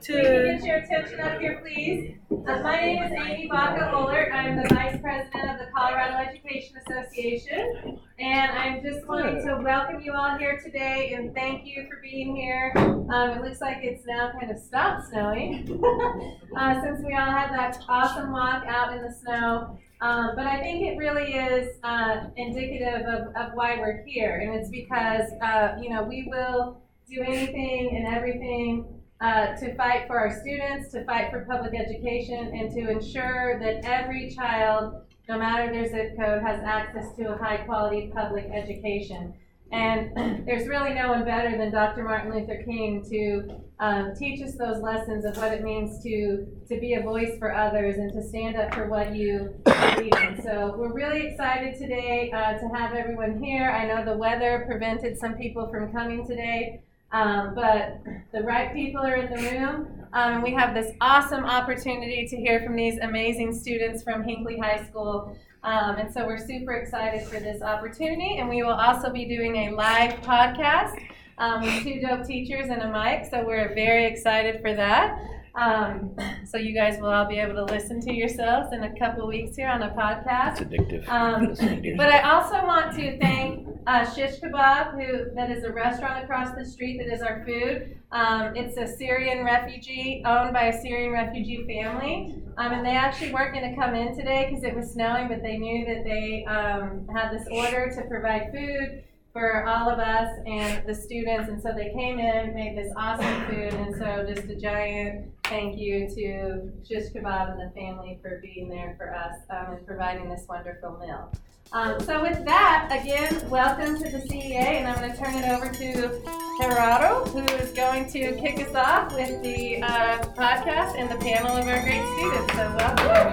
to get your attention up here, please. Uh, my name is Amie Baca-Oehlert. I'm the Vice President of the Colorado Education Association. And I'm just wanting to welcome you all here today and thank you for being here. Um, it looks like it's now kind of stopped snowing uh, since we all had that awesome walk out in the snow. Um, but I think it really is uh, indicative of, of why we're here. And it's because, uh, you know, we will do anything and everything uh, to fight for our students, to fight for public education, and to ensure that every child, no matter their zip code, has access to a high quality public education. And there's really no one better than Dr. Martin Luther King to um, teach us those lessons of what it means to, to be a voice for others and to stand up for what you believe in. So we're really excited today uh, to have everyone here. I know the weather prevented some people from coming today. Um, but the right people are in the room. Um, we have this awesome opportunity to hear from these amazing students from Hinkley High School. Um, and so we're super excited for this opportunity. And we will also be doing a live podcast um, with Too Dope Teachers and a Mic. So we're very excited for that. Um, so you guys will all be able to listen to yourselves in a couple weeks here on a podcast. It's addictive. Um, but I also want to thank uh, Shish Kebab, who that is a restaurant across the street that is our food. Um, it's a Syrian refugee owned by a Syrian refugee family, um, and they actually weren't going to come in today because it was snowing, but they knew that they um, had this order to provide food for all of us and the students. And so they came in, made this awesome food. And so just a giant thank you to Shish Kebab and the family for being there for us um, and providing this wonderful meal. Um, so with that, again, welcome to the CEA, and I'm going to turn it over to Gerardo, who is going to kick us off with the uh, podcast and the panel of our great students. So welcome.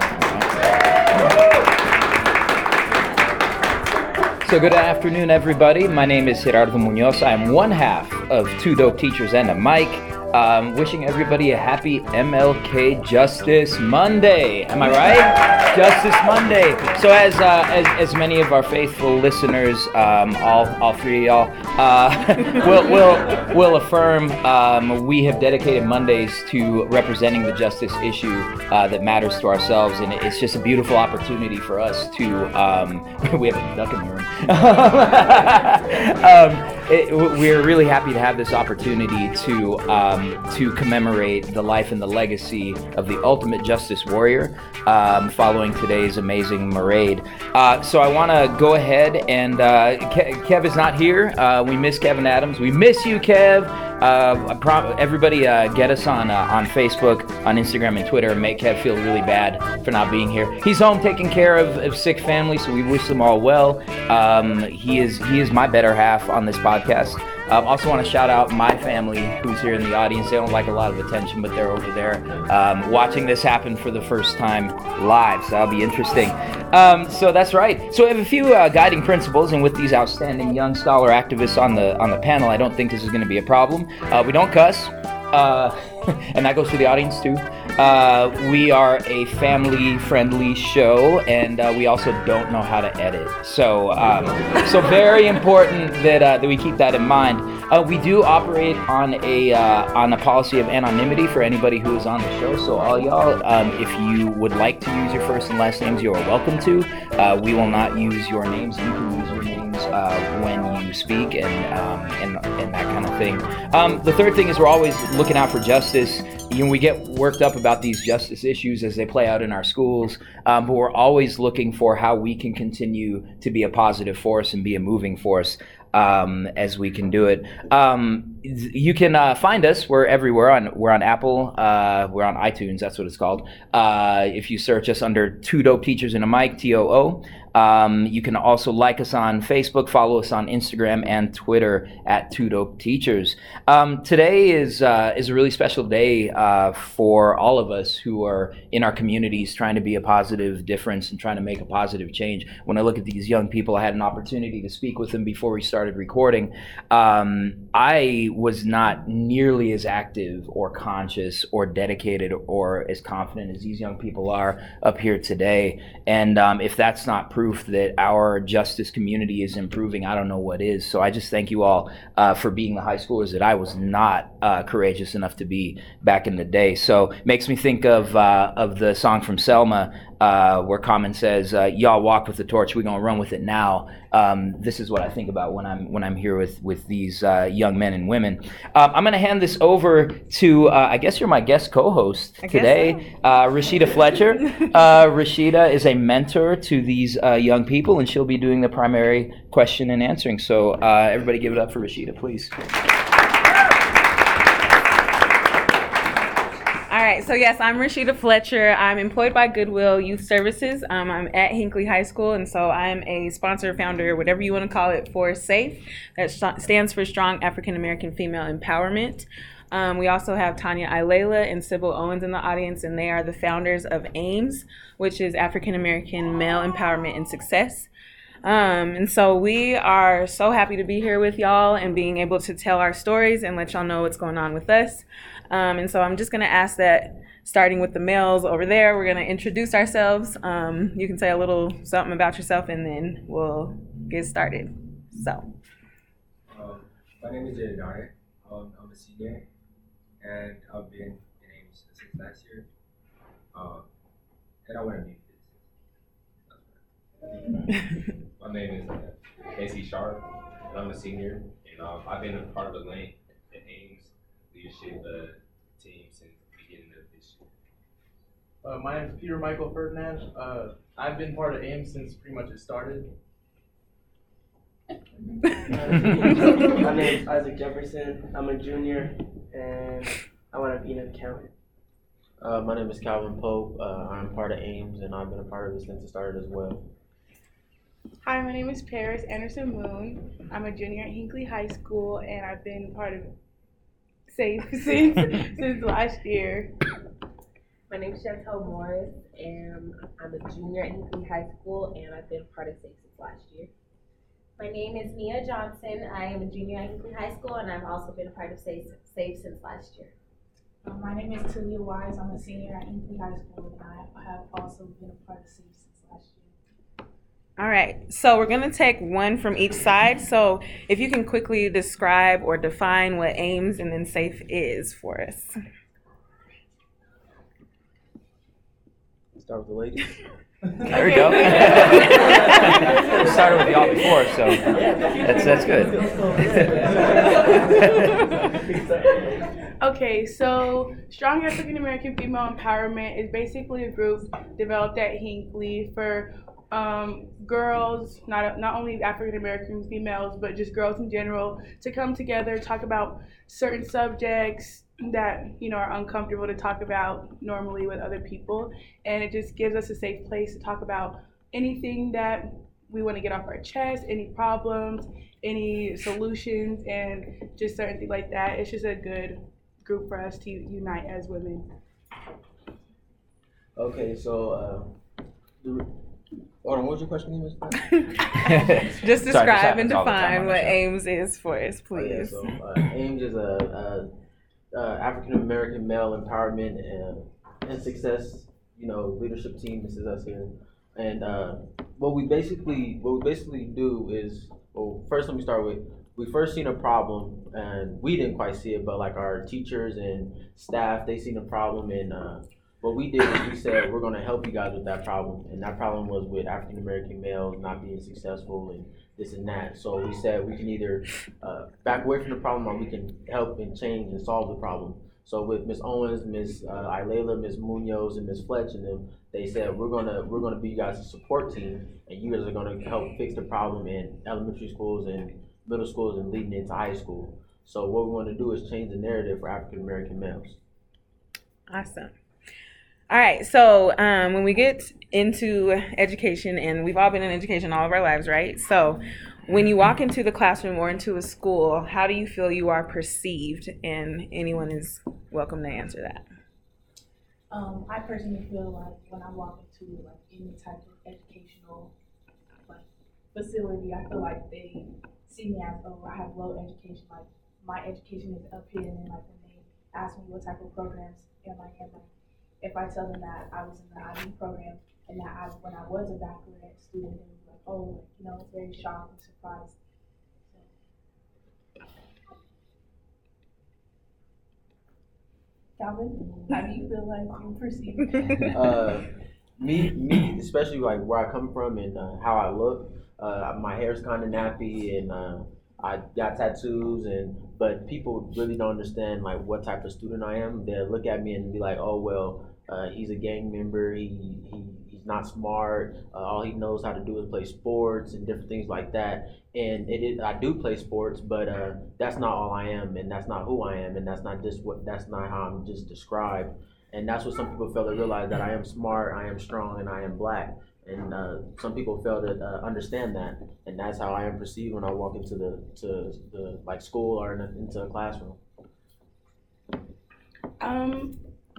So good afternoon, everybody. My name is Gerardo Munoz. I am one half of Too Dope Teachers and a Mic. Um, wishing everybody a happy MLK Justice Monday. Am I right? Justice Monday. So, as uh, as, as many of our faithful listeners, um, all all three of y'all, uh, will will will affirm, um, we have dedicated Mondays to representing the justice issue uh, that matters to ourselves, and it's just a beautiful opportunity for us to. Um, we have a duck in the room. It, we're really happy to have this opportunity to um, to commemorate the life and the legacy of the ultimate justice warrior um, following today's amazing parade. Uh, so I want to go ahead and uh, Kev is not here. Uh, we miss Kevin Adams. We miss you, Kev. Uh, pro- everybody, uh, get us on uh, on Facebook, on Instagram, and Twitter, and make Kev feel really bad for not being here. He's home taking care of, of sick family, so we wish them all well. Um, he is he is my better half on this podcast. I um, also want to shout out my family who's here in the audience. They don't like a lot of attention, but they're over there um, watching this happen for the first time live. So that'll be interesting. Um, so that's right. So we have a few uh, guiding principles, and with these outstanding young scholar activists on the on the panel, I don't think this is going to be a problem. Uh, we don't cuss. Uh, and that goes to the audience too. Uh, we are a family-friendly show, and uh, we also don't know how to edit. So, um, so very important that uh, that we keep that in mind. Uh, we do operate on a on a policy of anonymity for anybody who is on the show. So, all y'all, um, if you would like to use your first and last names, you are welcome to. We will not use your names. You can names when you speak, and um, and and that kind of thing. Um, the third thing is we're always looking out for justice. You know, we get worked up about these justice issues as they play out in our schools, um, but we're always looking for how we can continue to be a positive force and be a moving force um, as we can do it. Um, you can uh, find us. We're everywhere. On we're on Apple. Uh, we're on iTunes. That's what it's called. Uh, if you search us under Too Dope Teachers and a Mic, T O O. Um, you can also like us on Facebook, follow us on Instagram and Twitter at Too Dope Teachers. Um, today is uh, is a really special day uh, for all of us who are in our communities trying to be a positive difference and trying to make a positive change. When I look at these young people, I had an opportunity to speak with them before we started recording. Um, I was not nearly as active or conscious or dedicated or as confident as these young people are up here today. And um, if that's not proof that our justice community is improving, I don't know what is. So I just thank you all uh, for being the high schoolers that I was not uh, courageous enough to be back in the day. So makes me think of uh, of the song from Selma uh, where Common says, uh, "Y'all walk with the torch, we're gonna run with it now." Um, this is what I think about when I'm when I'm here with with these uh, young men and women. Um, I'm gonna hand this over to uh, I guess you're my guest co-host I today, uh, Rashida Fletcher. Uh, Rashida is a mentor to these uh, young people, and she'll be doing the primary question and answering. So uh, everybody, give it up for Rashida, please. Right, so yes, I'm Rashida Fletcher. I'm employed by Goodwill Youth Services. Um, I'm at Hinkley High School, and so I'm a sponsor, founder, whatever you want to call it, for SAFE. That st- stands for Strong African American Female Empowerment. Um, we also have Tanya Ilela and Sybil Owens in the audience, and they are the founders of AIMS, which is African American Male Empowerment and Success. Um, and so we are so happy to be here with y'all and being able to tell our stories and let y'all know what's going on with us. Um, and so I'm just going to ask that, starting with the males over there, we're going to introduce ourselves. Um, you can say a little something about yourself and then we'll get started. So, Um, my name is Jay Dare. Um, I'm a senior, and I've been in AIMS since last year. Um, and I want to be. My name is uh, Casey Sharp, and I'm a senior, and uh, I've been a part of the lane at AIMS leadership uh, team since the beginning of this year. Uh, my name is Peter Michael Ferdinand. Uh, I've been part of AIM since pretty much it started. My name is Isaac Jefferson. I'm a junior, and I want to be an accountant. Uh, my name is Calvin Pope. Uh, I'm part of AIMS, and I've been a part of it since it started as well. Hi, my name is Paris Anderson Moon. I'm a junior at Hinkley High School, and I've been part of SAFE since since last year. My name is Chantel Morris, and I'm a junior at Hinkley High School, and I've been a part of SAFE since last year. My name is Mia Johnson. I am a junior at Hinkley High School, and I've also been a part of SAFE, SAFE since last year. Uh, my name is Talia Wise. I'm a senior at Hinkley High School, and I have also been a part of SAFE since last year. all right, so we're going to take one from each side. So, if you can quickly describe or define what AIMS and then SAFE is for us. Start with the ladies. There we go. we started with y'all before, so that's that's good. Okay, so Strong African American Female Empowerment is basically a group developed at Hinkley for um, girls, not not only African American females, but just girls in general, to come together, talk about certain subjects that you know are uncomfortable to talk about normally with other people, and it just gives us a safe place to talk about anything that we want to get off our chest, any problems, any solutions, and just certain things like that. It's just a good group for us to unite as women. Okay, so, uh, the, hold on, what was your question again, Ms. Just Sorry, describe and happens all the time define what show. AIMS is for us, Oh, yeah, please. so, uh, AIMS is a, a, a African American male empowerment and, and success, you know, leadership team. This is us here, and uh, what we basically what we basically do is, well, first let me start with we first seen a problem and we didn't quite see it, but like our teachers and staff they seen a problem and. Uh, what we did is we said we're going to help you guys with that problem, and that problem was with African American males not being successful and this and that. So we said we can either uh, back away from the problem or we can help and change and solve the problem. So with Ms. Owens, Ms. Uh, Ms. Munoz, and Ms. Fletch and them, they said we're gonna we're gonna be you guys support team, and you guys are gonna help fix the problem in elementary schools and middle schools and leading into high school. So what we want to do is change the narrative for African American males. Awesome. All right, so um, when we get into education, and we've all been in education all of our lives, right? So when you walk into the classroom or into a school, how do you feel you are perceived? And anyone is welcome to answer that. Um, I personally feel like when I walk into like any type of educational like facility, I feel like they see me as oh I have low education, like my education is up here, and then like when they ask me what type of programs am I in, like if I tell them that I was in the IB program, And that I, when I was a baccalaureate student, they were like, oh, you know, it's very shocked and surprised. Calvin, how do you feel like you perceive? uh, me, me, especially like where I come from and uh, how I look. Uh, my hair's kind of nappy and uh, I got tattoos and but people really don't understand like what type of student I am. They look at me and be like, oh well, uh, he's a gang member. He, he he's not smart. Uh, all he knows how to do is play sports and different things like that. And I do play sports, but uh, that's not all I am, and that's not who I am, and that's not just what that's not how I'm just described. And that's what some people fail to realize that I am smart, I am strong, and I am black. And uh, some people fail to uh, understand that, and that's how I am perceived when I walk into the to the like school or in a, into a classroom. Um,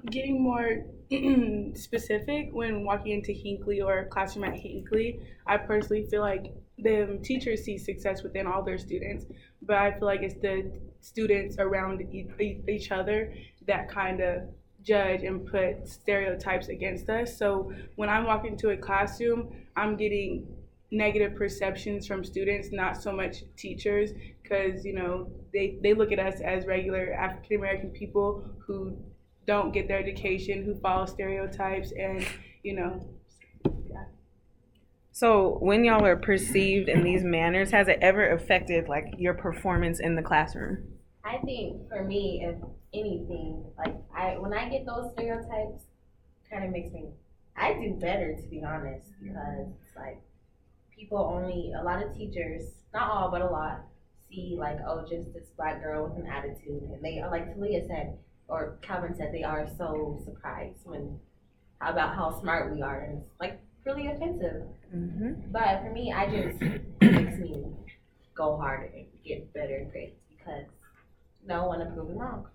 getting more specific when walking into Hinkley or a classroom at Hinkley, I personally feel like the teachers see success within all their students, but I feel like it's the students around e- each other that kind of judge and put stereotypes against us. So when I'm walking into a classroom, I'm getting negative perceptions from students, not so much teachers, because you know they, they look at us as regular African American people who don't get their education, who follow stereotypes, and you know. Yeah. So when y'all are perceived in these manners, has it ever affected like your performance in the classroom? I think for me, if anything, like I when I get those stereotypes, kind of makes me I do better to be honest because it's like people only a lot of teachers, not all but a lot, see like oh just this black girl with an attitude, and they are like Talia said or Calvin said they are so surprised when about how smart we are, and it's like really offensive. Mm-hmm. But for me, I just it makes me go harder and get better grades because no one to prove me wrong.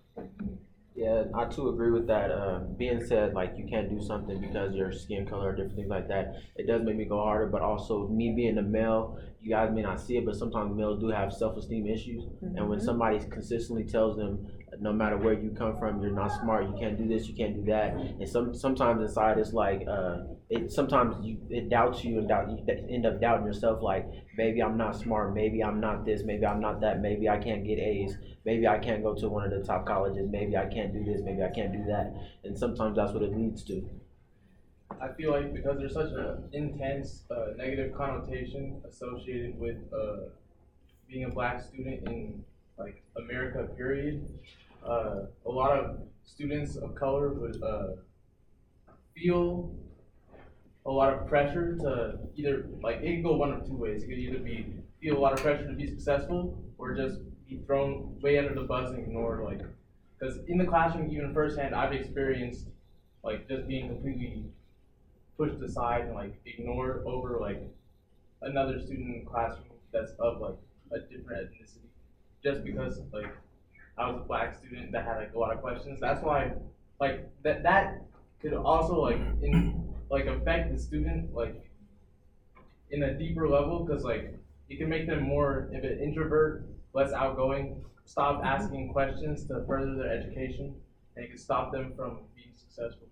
Yeah, I too agree with that. Uh, being said, like you can't do something because your skin color or different things like that, it does make me go harder. But also, me being a male, you guys may not see it, but sometimes males do have self-esteem issues. Mm-hmm. And when somebody consistently tells them, no matter where you come from, you're not smart, you can't do this, you can't do that, and some sometimes inside it's like, uh, it sometimes you it doubts you and doubt you end up doubting yourself. Like maybe I'm not smart, maybe I'm not this, maybe I'm not that, maybe I can't get A's, maybe I can't go to one of the top colleges, maybe I can't do this, maybe I can't do that, and sometimes that's what it leads to. I feel like because there's such an intense uh, negative connotation associated with uh, being a black student in like America, period. Uh, a lot of students of color would uh, feel a lot of pressure to either like it can go one of two ways. It could either be feel a lot of pressure to be successful, or just be thrown way under the bus and ignored. Like, because in the classroom, even firsthand, I've experienced like just being completely pushed aside and like ignored over like another student in the classroom that's of like a different ethnicity just because like I was a black student that had like a lot of questions. That's why like that that could also like in like affect the student like in a deeper level because like it can make them more of an introvert, less outgoing, stop mm-hmm. asking questions to further their education, and it can stop them from being successful.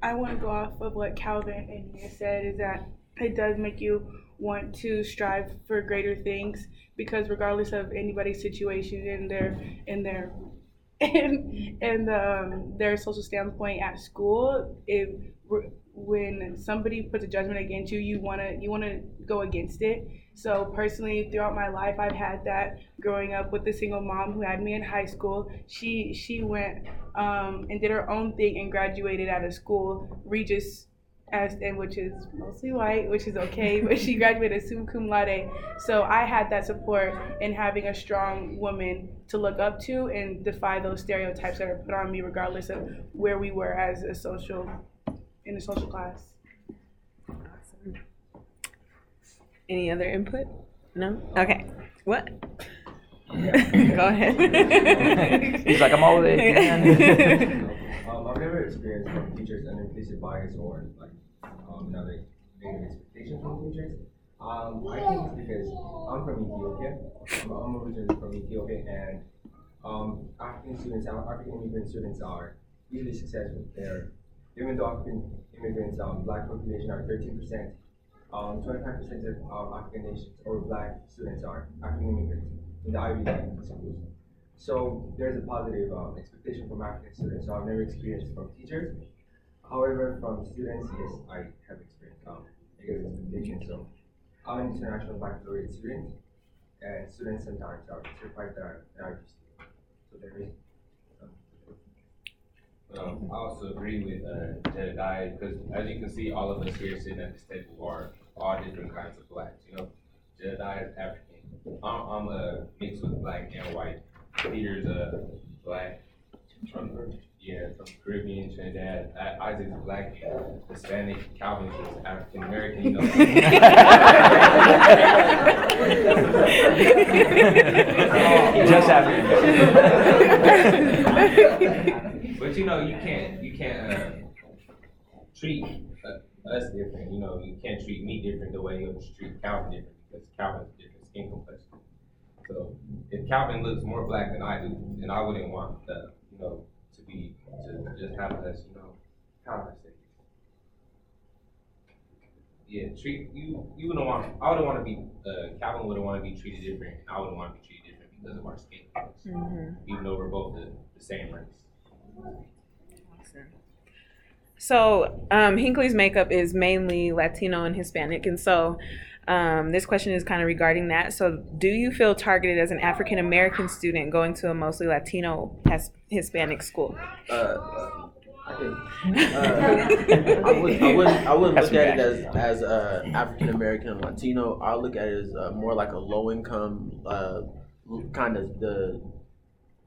I want to go off of what Calvin and you said is that it does make you want to strive for greater things because regardless of anybody's situation and their in their in, in um, their social standpoint at school, if when somebody puts a judgment against you, you wanna you wanna go against it. So personally, throughout my life, I've had that. Growing up with a single mom who had me in high school, she she went um, and did her own thing and graduated out of school, Regis and which is mostly white, which is okay, but she graduated summa cum laude. So I had that support in having a strong woman to look up to and defy those stereotypes that are put on me, regardless of where we were as a social in a social class. Awesome. Any other input? No. Okay. What? Go ahead. He's like, I'm all in. Um, I've never experienced from teachers an implicit bias or like um, another negative expectations from teachers. Um, I think it's because I'm from Ethiopia. I'm, I'm originally from Ethiopia, and um, African students, African immigrant students are usually successful. They're even though African immigrants, um, black population are thirteen percent, um, twenty-five percent of um, African nations or black students are African immigrants in the Ivy League schools. So there's a positive um, expectation from African students. So I've never experienced from teachers. However, from students, yes, I have experienced um, negative expectations. So I'm an international baccalaureate student, and students sometimes are certified that are that are So there is. Um, I also agree with uh, because, as you can see, all of us here sitting at this table are all different kinds of blacks. You know, Jedediah is African. I'm, I'm a mix with black and white. Peter's a black from yeah from Caribbean, Trinidad. I, Isaac's black, Hispanic. Calvin is African American. You know. Just African. But you know, you can't you can't uh, treat uh, us different. You know, you can't treat me different the way you treat Calvin different because Calvin different skin complexion. So if Calvin looks more black than I do, then I wouldn't want you know to be to just have us you know conversate. Yeah, treat you. You wouldn't want. I wouldn't want to be. Uh, Calvin wouldn't want to be treated different. and I wouldn't want to be treated different because of our skin complexion, Mhm. even though we're both the, the same race. So, um, Hinkley's makeup is mainly Latino and Hispanic, and so um, this question is kind of regarding that. So, do you feel targeted as an African American student going to a mostly Latino has- Hispanic school? Uh, I can, uh, I would, I wouldn't, I wouldn't look some at it as, as, uh, African American and Latino. I look at it as, uh, more like a low income, uh, kind of the,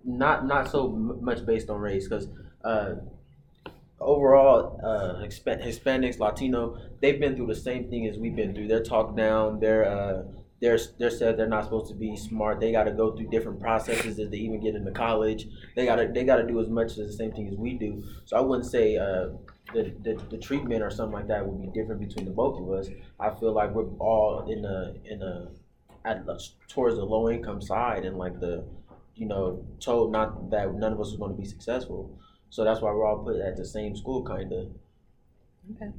not, not so m- much based on race, cause, uh, overall, uh, Hispanics, Latino, they've been through the same thing as we've been through. They're talked down, they're, uh, they're, they're said they're not supposed to be smart. They got to go through different processes as they even get into college. They got to they got to do as much as the same thing as we do. So I wouldn't say uh, the, the the treatment or something like that would be different between the both of us. I feel like we're all in a in a at towards the low income side and like the you know told not that none of us are going to be successful. So that's why we're all put at the same school, kind of. Okay.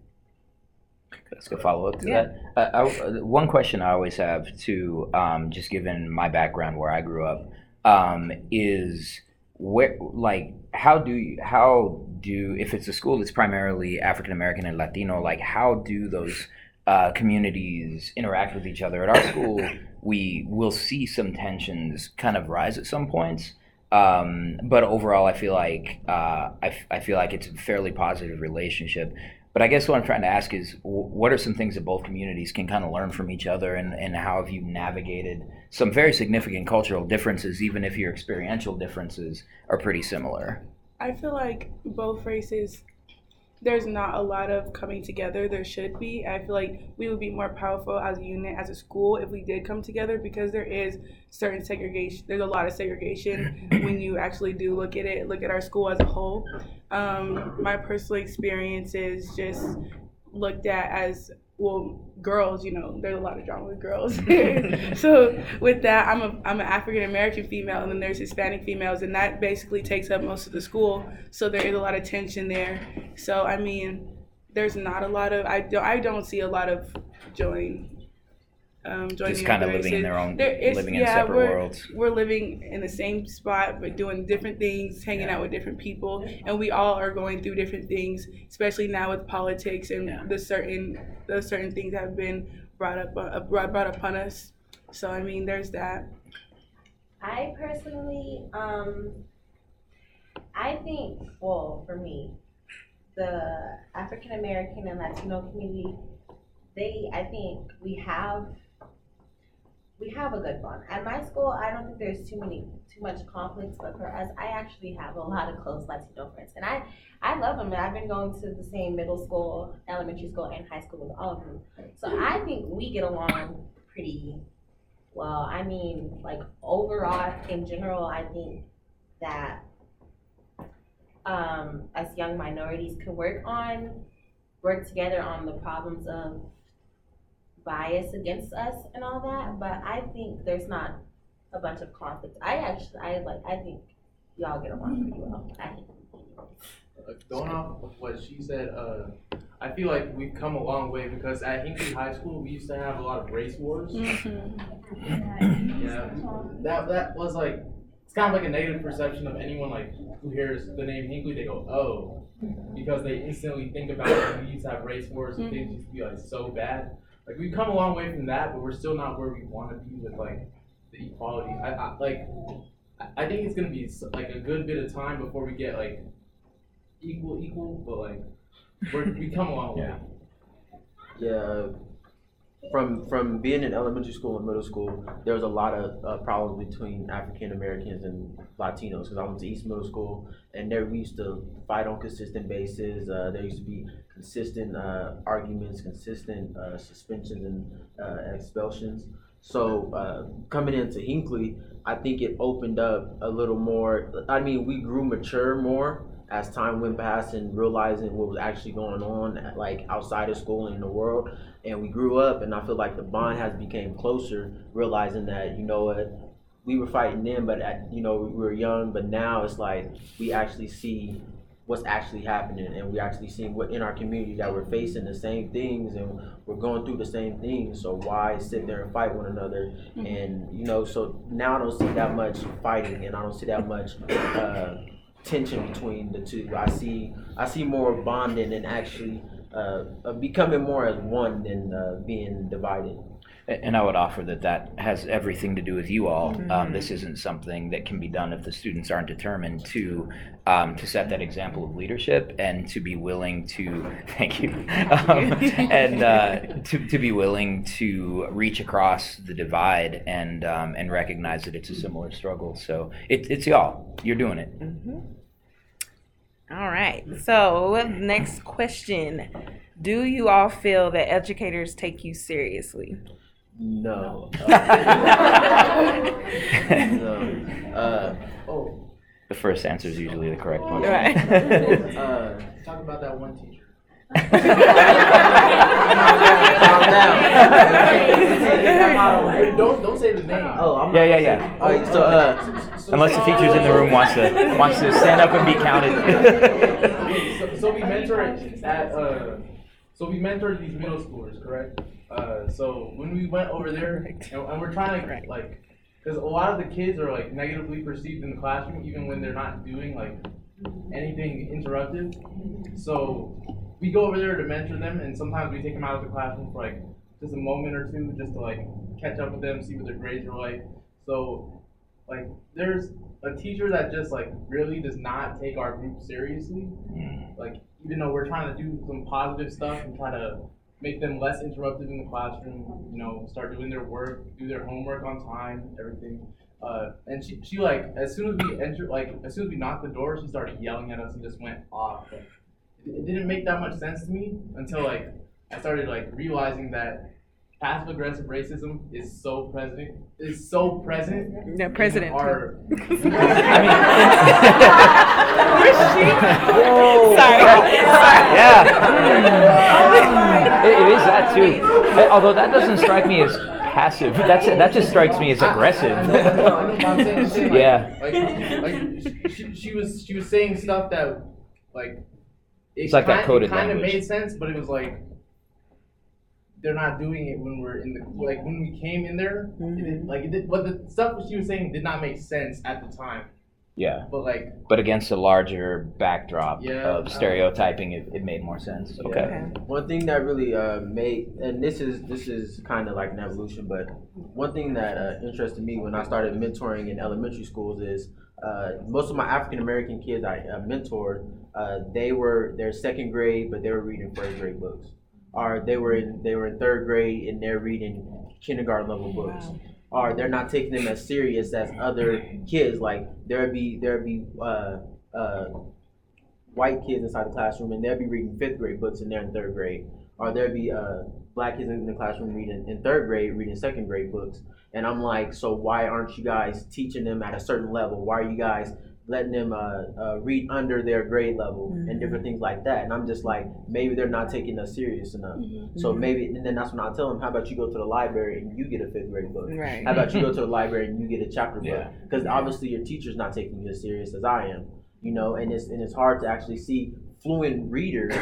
That's a follow up to Yeah. that. Uh, I, uh, one question I always have too, um, just given my background where I grew up, um, is where like how do you, how do if it's a school that's primarily African American and Latino, like how do those uh, communities interact with each other? At our school, we will see some tensions kind of rise at some points. Um, but overall, I feel like uh, I, I feel like it's a fairly positive relationship. But I guess what I'm trying to ask is, wh- what are some things that both communities can kind of learn from each other, and, and how have you navigated some very significant cultural differences, even if your experiential differences are pretty similar? I feel like both races, there's not a lot of coming together. There should be. I feel like we would be more powerful as a unit, as a school, if we did come together because there is certain segregation. There's a lot of segregation when you actually do look at it, look at our school as a whole. Um, my personal experience is just looked at as well girls you know there's a lot of drama with girls. So with that i'm a i'm an african american female and then there's hispanic females and that basically takes up most of the school. So there is a lot of tension there. So i mean there's not a lot of i don't i don't see a lot of joining um joining Just kind of living in their own, living in yeah, separate we're- worlds. we're living in the same spot but doing different things hanging out with different people and we all are going through different things especially now with politics and the certain the certain things have been brought up uh, brought, brought upon us. So i mean there's that. I personally, um, I think, well, for me, the African American and Latino community, they, I think we have, we have a good bond. At my school, I don't think there's too many, too much conflicts, but for us, I actually have a lot of close Latino friends, and I, I love them. I've been going to the same middle school, elementary school, and high school with all of them. So I think we get along pretty well. I mean, like overall, in general, I think that um, us young minorities can work on, work together on the problems of bias against us and all that. But I think there's not a bunch of conflict. I actually, I like, I think y'all get along pretty well. I think. uh, going off of what she said, uh, I feel like we've come a long way because at Hinkley High School we used to have a lot of race wars. Yeah, that that was like it's kind of like a negative perception of anyone like who hears the name Hinkley, they go oh, because they instantly think about it. We used to have race wars and things used to be like so bad. Like we've come a long way from that, but we're still not where we want to be with like the equality. I, I like I- I think it's gonna be like a good bit of time before we get like equal equal, but like we're we come a long way. Yeah. Yeah, from from being in elementary school and middle school, there was a lot of uh, problems between African Americans and Latinos. Because I went to East Middle School, and there we used to fight on consistent basis. Uh, there used to be consistent uh, arguments, consistent uh, suspensions and uh, expulsions. So uh, coming into Hinkley, I think it opened up a little more. I mean, we grew mature more as time went past and realizing what was actually going on, like outside of school and in the world. And we grew up, and I feel like the bond has became closer, realizing that you know what, we were fighting then, but at, you know we were young, but now it's like we actually see what's actually happening, and we actually see what in our community that we're facing the same things and we're going through the same things. So why sit there and fight one another? And you know, so now I don't see that much fighting, and I don't see that much. Uh, tension between the two. I see I see more bonding and actually uh, becoming more as one than uh, being divided. And I would offer that that has everything to do with you all. Um, Mhm. this isn't something that can be done if the students aren't determined to um, to set that example of leadership and to be willing to thank you um, and uh, to, to be willing to reach across the divide and um, and recognize that it's a similar struggle. So it, it's y'all. You're doing it. All right. So, next question. Do you all feel that educators take you seriously? No. no. Uh, oh. The first answer is usually the correct one. Right. Uh, talk about that one teacher. down. don't don't say the name. Oh, I'm Yeah, yeah, yeah. Uh, so, uh, Unless the teacher's in the room wants to wants to stand up and be counted. so, so we mentor at uh, so we mentor these middle schoolers, correct? Uh, so when we went over there, and, and we're trying to like, because a lot of the kids are like negatively perceived in the classroom, even when they're not doing like anything interruptive. So we go over there to mentor them, and sometimes we take them out of the classroom for like just a moment or two, just to like catch up with them, see what their grades are like. So like there's a teacher that just like really does not take our group seriously. Like even though we're trying to do some positive stuff and try to make them less interruptive in the classroom, you know, start doing their work, do their homework on time, everything. Uh, and she, she like as soon as we entered, like as soon as we knocked the door, she started yelling at us and just went off. Like, it, it didn't make that much sense to me until like I started like realizing that passive aggressive racism is so present is so present. Yeah, president, In our, Whoa. Sorry. Yeah. It- it is that too. Although that doesn't strike me as passive. That's that just strikes me as aggressive. I I I Yeah. Like, like she, she was she was saying stuff that like it It's like that kind, coded kind of made sense, but it was like they're not doing it when we're in the like when we came in there. It did, like it did, but the stuff she was saying did not make sense at the time. Yeah. But like But against a larger backdrop Yeah. of stereotyping, it, it made more sense. Okay. One thing that really uh, made, and this is this is kind of like an evolution, but one thing that uh, interested me when I started mentoring in elementary schools is uh, most of my African American kids I uh, mentored, uh, they were they're second grade, but they were reading first grade books, or they were in they were in third grade and they're reading kindergarten level books. Or they're not taking them as serious as other kids. Like there'd be there'd be uh, uh, white kids inside the classroom and they'll be reading fifth grade books and they're in third grade. Or there'll be uh, black kids in the classroom reading in third grade, reading second grade books. And I'm like, so why aren't you guys teaching them at a certain level? Why are you guys letting them uh, uh, read under their grade level and different things like that? And I'm just like, maybe they're not taking us serious enough. So Mhm. maybe, and then that's when I tell them, how about you go to the library and you get a fifth grade book? Right. How about you go to the library and you get a chapter book? Yeah. Because obviously your teacher's not taking you as serious as I am. you know, and it's and it's hard to actually see fluent readers.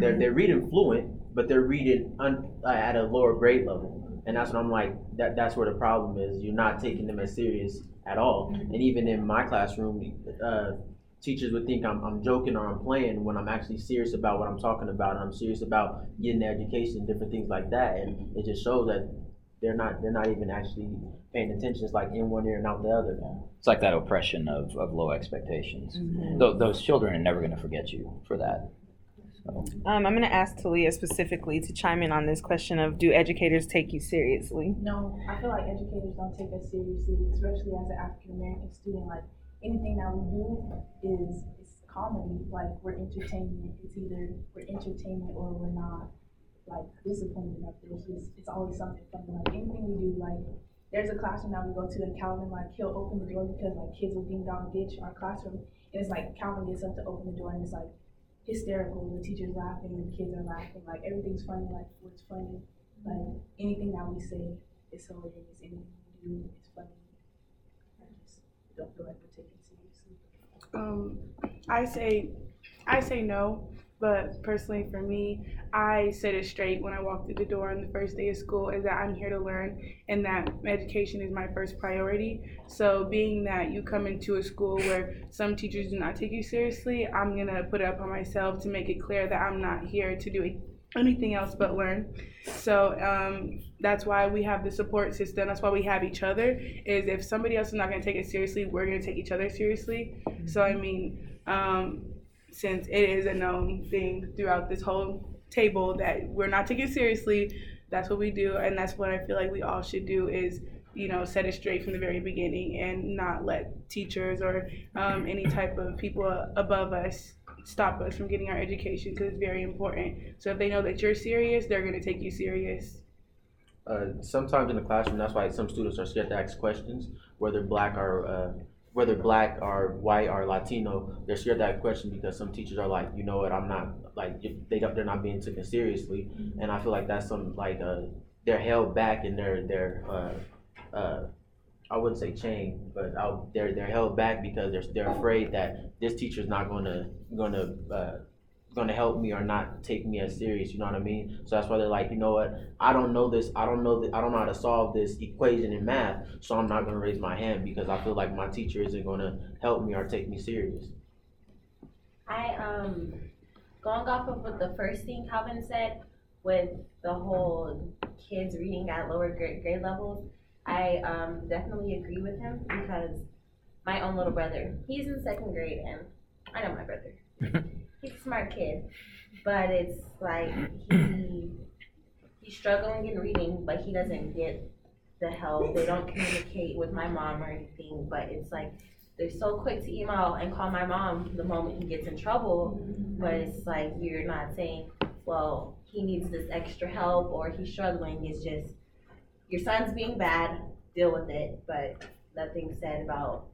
They're they're reading fluent, but they're reading un, uh, at a lower grade level, and that's what I'm like. That that's where the problem is. You're not taking them as serious at all, and even in my classroom, uh, teachers would think I'm, I'm joking or I'm playing when I'm actually serious about what I'm talking about. And I'm serious about getting the education, different things like that, and it just shows that they're not they're not even actually paying attention. It's like in one ear and out the other. It's like that oppression of, of low expectations. Mhm. Tho- those children are never going to forget you for that. Um, I'm going to ask Talia specifically to chime in on this question of do educators take you seriously? No, I feel like educators don't take us seriously, especially as an African American student. Like anything that we do is is comedy. Like we're entertainment. It's either we're entertainment or we're not. Like disciplined enough. There's just it's always something funny. Like anything we do, like there's a classroom that we go to and Calvin like he'll open the door because like kids will ding dong ditch our classroom and it's like Calvin gets up to open the door and it's like hysterical. The teacher's laughing, the kids are laughing. Like everything's funny. Like what's funny. Like anything that we say is hilarious. Anything we do is funny. I just don't feel like we're taken seriously. Um, I say, I say no. But personally, for me, I said it straight when I walked through the door on the first day of school is that I'm here to learn and that education is my first priority. So, being that you come into a school where some teachers do not take you seriously, I'm gonna put it up on myself to make it clear that I'm not here to do anything else but learn. So um, that's why we have the support system. That's why we have each other. Is if somebody else is not going to take it seriously, we're going to take each other seriously. So I mean, um, since it is a known thing throughout this whole table that we're not taken seriously, that's what we do, and that's what I feel like we all should do. Is you know set it straight from the very beginning and not let teachers or um, any type of people above us stop us from getting our education because it's very important. So if they know that you're serious, they're going to take you serious. Uh, sometimes in the classroom, that's why some students are scared to ask questions, whether black or uh, whether black or white or Latino. They're scared to ask questions because some teachers are like, you know what, I'm not like they don't, they're not being taken seriously, and I feel like that's some like uh, they're held back in their their uh, uh, I wouldn't say chain, but i they're they're held back because they're they're afraid that this teacher's not gonna gonna uh, gonna help me or not take me as serious. You know what I mean? So that's why they're like, you know what? I don't know this. I don't know that. I don't know how to solve this equation in math. So I'm not gonna raise my hand because I feel like my teacher isn't gonna help me or take me serious. I um going off of what the first thing Calvin said with the whole kids reading at lower grade, grade levels. I um, definitely agree with him because my own little brother, he's in second grade, and I know my brother. he's a smart kid, but it's like he he's struggling in reading, but he doesn't get the help. They don't communicate with my mom or anything, but it's like they're so quick to email and call my mom the moment he gets in trouble, but it's like you're not saying, well, he needs this extra help or he's struggling. It's just your son's being bad, deal with it, but nothing said about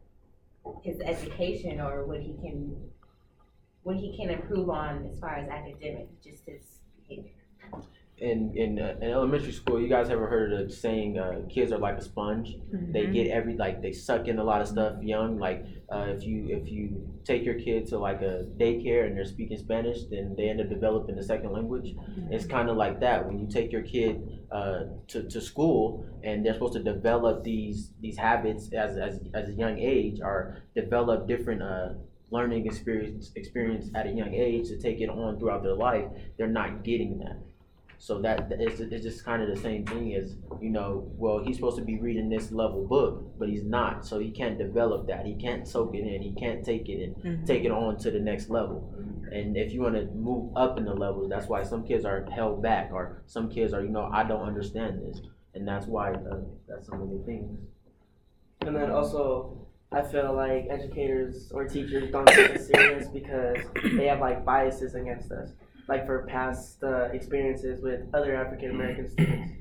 his education or what he can what he can improve on as far as academic, just his behavior. In in, uh, in elementary school, you guys ever heard of the saying, uh, "Kids are like a sponge. They Mhm. get every like they suck in a lot of stuff young. Like uh, if you if you take your kid to like a daycare and they're speaking Spanish, then they end up developing a second language. It's kind of like that when you take your kid uh, to, to school and they're supposed to develop these these habits as as, as a young age or develop different uh, learning experience experience at a young age to take it on throughout their life. They're not getting that. So that it's, it's just kind of the same thing as you know. Well, he's supposed to be reading this level book, but he's not. So he can't develop that. He can't soak it in. He can't take it and Mhm. take it on to the next level. And if you want to move up in the levels, that's why some kids are held back, or some kids are you know I don't understand this, and that's why uh, that's some of the things. And then also, I feel like educators or teachers don't take us serious because they have like biases against us, like for past uh, experiences with other African American students.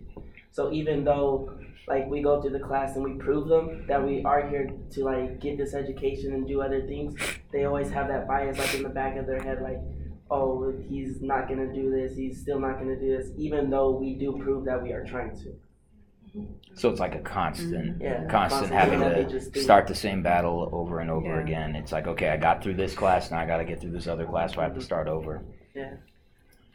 So even though like we go through the class and we prove them that we are here to like get this education and do other things, they always have that bias like in the back of their head, like, oh, he's not gonna do this, he's still not gonna do this, even though we do prove that we are trying to. So it's like a constant, Yeah, constant constantly having to start the same battle over and over Yeah. again. It's like, okay, I got through this class, now I got to get through this other class, so I have to start over. Yeah.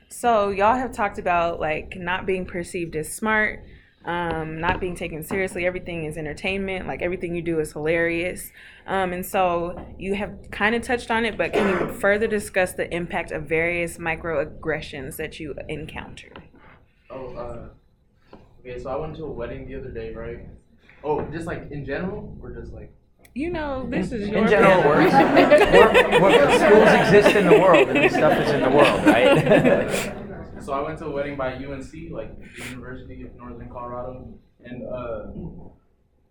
So y'all have talked about like not being perceived as smart, um, not being taken seriously. Everything is entertainment. Like everything you do is hilarious. Um, and so you have kind of touched on it, but can you further discuss the impact of various microaggressions that you encounter? Oh, uh, okay, so I went to a wedding the other day, right? Oh, just like in general, or just like. You know, this is In your general, business. we're- we're- schools exist in the world, and this stuff is in the world, right? So I went to a wedding by UNC, like the University of Northern Colorado, and uh,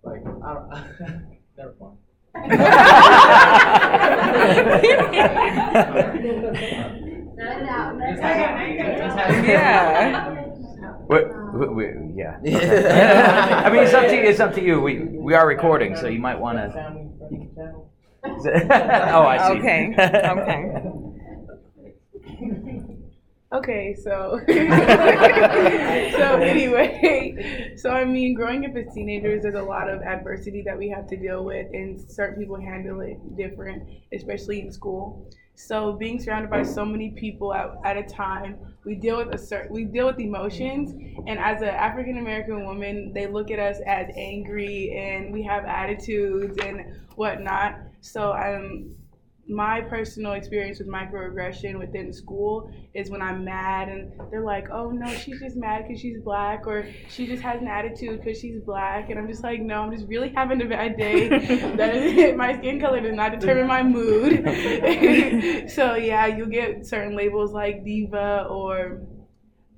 like I don't, never mind. Yeah. What, what, what- yeah. I mean, it's up to you. It's up to you. We we are recording, so you might want to. Family friendly channel. oh, I see. Okay. Okay. Okay, so so anyway, so I mean, growing up as teenagers, there's a lot of adversity that we have to deal with, and certain people handle it different, especially in school. So being surrounded by so many people at, at a time, we deal with a certain we deal with emotions, and as an African American woman, they look at us as angry, and we have attitudes and whatnot. So um, my personal experience with microaggression within school is when I'm mad and they're like, oh no, she's just mad because she's black or she just has an attitude because she's black. And I'm just like, no, I'm just really having a bad day. that is, my skin color does not determine my mood. so yeah, you'll get certain labels like diva or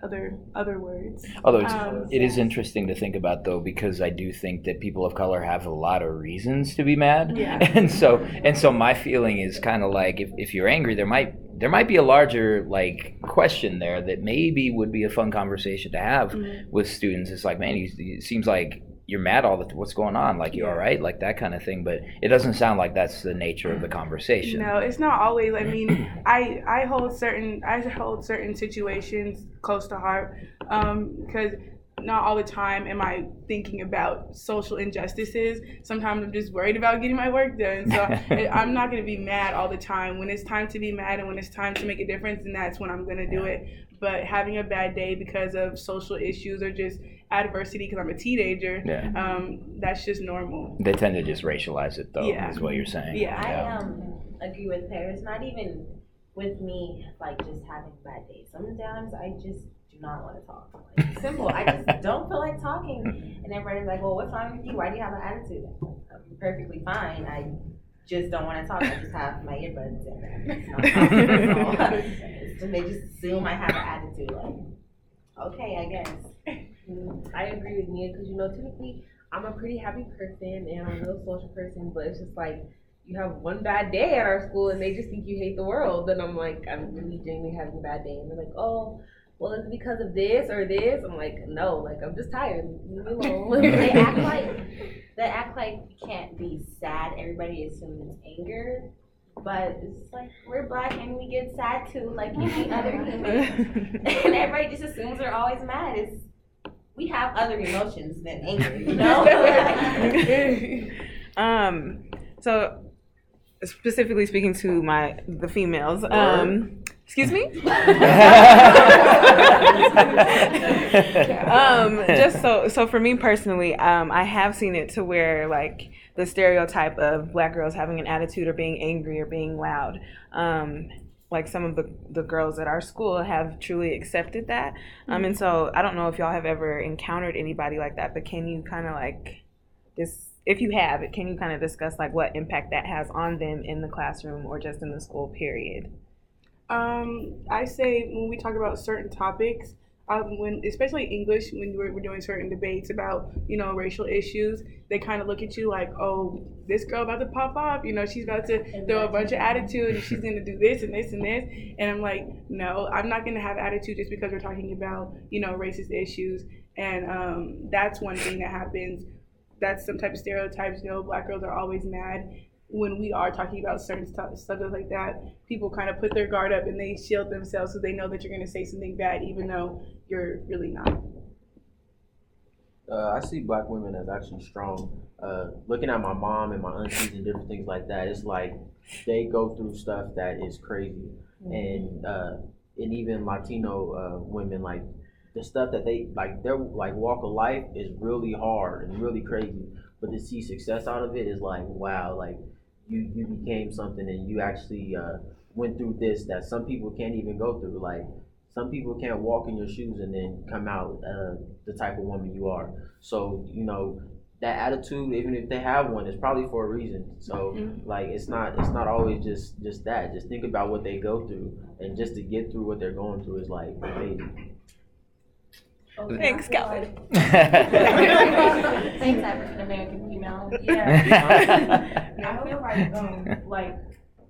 other other words. Although it's, Um, it is interesting to think about though, because I do think that people of color have a lot of reasons to be mad, Yeah. and so and so my feeling is kind of like if, if you're angry, there might there might be a larger like question there that maybe would be a fun conversation to have Mhm. with students. It's like, man, you, it seems like you're mad all the time. what's going on, like you all right, like that kind of thing. But it doesn't sound like that's the nature of the conversation. No, it's not always. I mean, I I hold certain I hold certain situations close to heart um, because not all the time am I thinking about social injustices. Sometimes I'm just worried about getting my work done. So I'm not going to be mad all the time. When it's time to be mad and when it's time to make a difference, and that's when I'm going to do it. But having a bad day because of social issues or just adversity because I'm a teenager, Yeah. um, that's just normal. They tend to just racialize it, though. Yeah. Is what you're saying. Yeah. I um agree with Paris. Not even with me, like just having bad days. Sometimes I just do not want to talk. Like, simple. I just don't feel like talking. And everybody's like, "Well, what's wrong with you? Why do you have an attitude?" I'm perfectly fine. I just don't want to talk. I just have my earbuds in. so they just assume I have an attitude. Like, okay, I guess. I agree with Mia because you know typically I'm a pretty happy person and I'm a real social person, but it's just like you have one bad day at our school and they just think you hate the world. And I'm like, I'm really genuinely having a bad day, and they're like, oh. Well, it's because of this or this? I'm like, no, like I'm just tired. Leave me alone. they act like they act like you can't be sad. Everybody assumes anger, but it's like we're black and we get sad too, like any other human. and everybody just assumes we're always mad. It's we have other emotions than anger, you know. um, so specifically speaking to my the females, um, excuse me. um, just so so for me personally, um, I have seen it to where like the stereotype of black girls having an attitude or being angry or being loud. Um, like some of the, the girls at our school have truly accepted that. Um, and so I don't know if y'all have ever encountered anybody like that, but can you kind of like this if you have it, can you kind of discuss like what impact that has on them in the classroom or just in the school period? Um, I say when we talk about certain topics, um, when especially English, when we're, we're doing certain debates about you know racial issues, they kind of look at you like, oh, this girl about to pop off. You know, she's about to throw a bunch of attitude, and she's gonna do this and this and this. And I'm like, no, I'm not gonna have attitude just because we're talking about you know racist issues. And um, that's one thing that happens. That's some type of stereotypes. You know, black girls are always mad when we are talking about certain stuff, subjects like that, people kind of put their guard up and they shield themselves so they know that you're going to say something bad, even though you're really not. Uh, I see black women as actually strong. Uh, looking at my mom and my aunties and different things like that, it's like they go through stuff that is crazy, and uh, and even Latino uh, women like the stuff that they like their like walk of life is really hard and really crazy, but to see success out of it is like wow, like you you became something and you actually uh, went through this that some people can't even go through, like. Some people can't walk in your shoes and then come out uh, the type of woman you are. So you know that attitude, even if they have one, is probably for a reason. So like it's not it's not always just just that. Just think about what they go through, and just to get through what they're going through is like amazing. Thanks, Calvin. Thanks, African American female. Yeah. I feel like, um, like,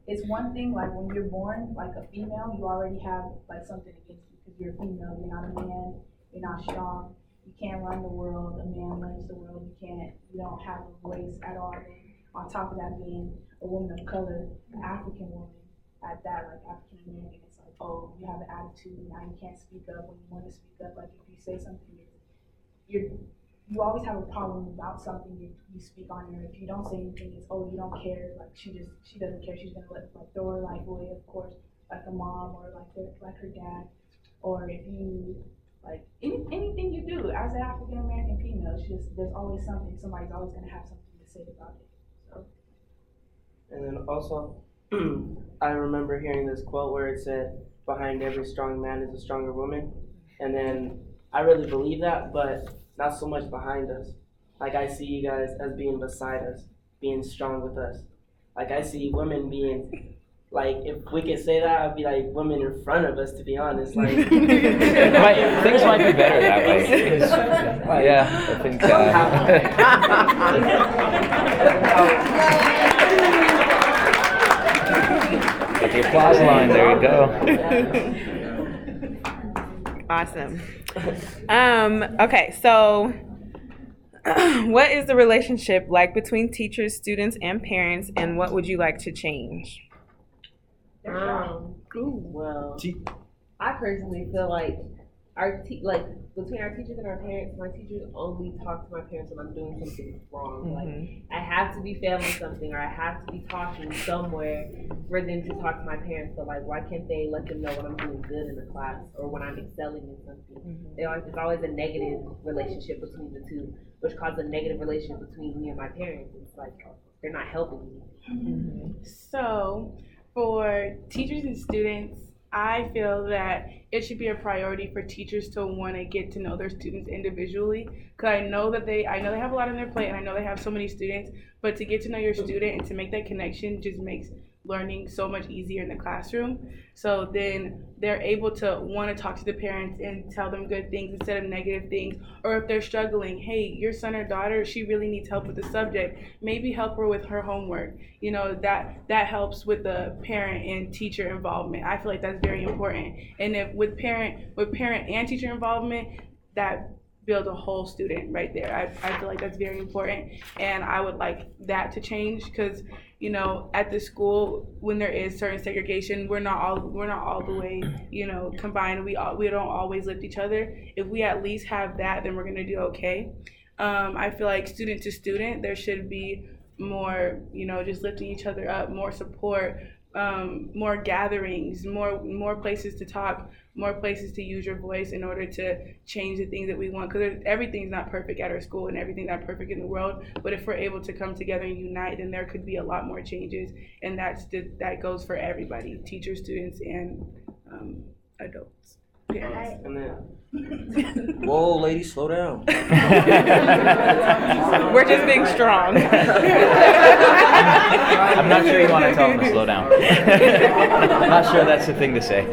it's one thing, like, when you're born, like a female, you already have, like, something against you, because you're a female, you're not a man, you're not strong, you can't run the world, a man runs the world, you can't, you don't have a voice at all. On top of that, being a woman of color, an African woman, at that, like, African American, it's like, oh, you have an attitude, now you can't speak up when you wanna speak up, like, if you say something, you're you always have a problem about something you, you speak on her. If you don't say anything, it's oh you don't care. Like she just she doesn't care. She's gonna let like throw her life away. Of course, like a mom or like her like her dad, or if you like any, anything you do as an African American female, it's just there's always something. Somebody's always gonna have something to say about it. So And then also, I remember hearing this quote where it said, "Behind every strong man is a stronger woman," and then I really believe that, but not so much behind us. Like I see you guys as being beside us, being strong with us. Like I see women being. Like if we could say that, I'd be like women in front of us. To be honest, like Might- things might be better that way. 'cause- yeah, I think. Uh, Got the applause line. There you go. Awesome. Um, okay, so what is the relationship like between teachers, students, and parents, and what would you like to change? Um, well, I personally feel like our te- like between our teachers and our parents, my teachers only talk to my parents when I'm doing something wrong. Like mm-hmm. I have to be failing something or I have to be talking somewhere for them to talk to my parents. So like, why can't they let them know when I'm doing good in the class or when I'm excelling in something? Mm-hmm. They always, there's always a negative relationship between the two, which causes a negative relationship between me and my parents. It's like they're not helping me. So, for teachers and students, I feel that it should be a priority for teachers to want to get to know their students individually. Cause I know that they, I know they have a lot on their plate, and I know they have so many students. But to get to know your student and to make that connection just makes learning so much easier in the classroom. So then they're able to want to talk to the parents and tell them good things instead of negative things. Or if they're struggling, hey, your son or daughter, she really needs help with the subject. Maybe help her with her homework. You know that that helps with the parent and teacher involvement. I feel like that's very important. And if with parent with parent and teacher involvement, that builds a whole student right there. I, I feel like that's very important, and I would like that to change because you know at the school when there is certain segregation, we're not all we're not all the way you know combined. We all we don't always lift each other. If we at least have that, then we're gonna do okay. Um, I feel like student to student, there should be more you know just lifting each other up, more support. Um, more gatherings, more more places to talk, more places to use your voice in order to change the things that we want. Because everything's not perfect at our school and everything's not perfect in the world. But if we're able to come together and unite, then there could be a lot more changes. And that's the, that goes for everybody: teachers, students, and um, adults. Parents. And then Whoa, lady, slow down. We're just being strong. I'm not sure you want to tell them to slow down. I'm not sure that's the thing to say.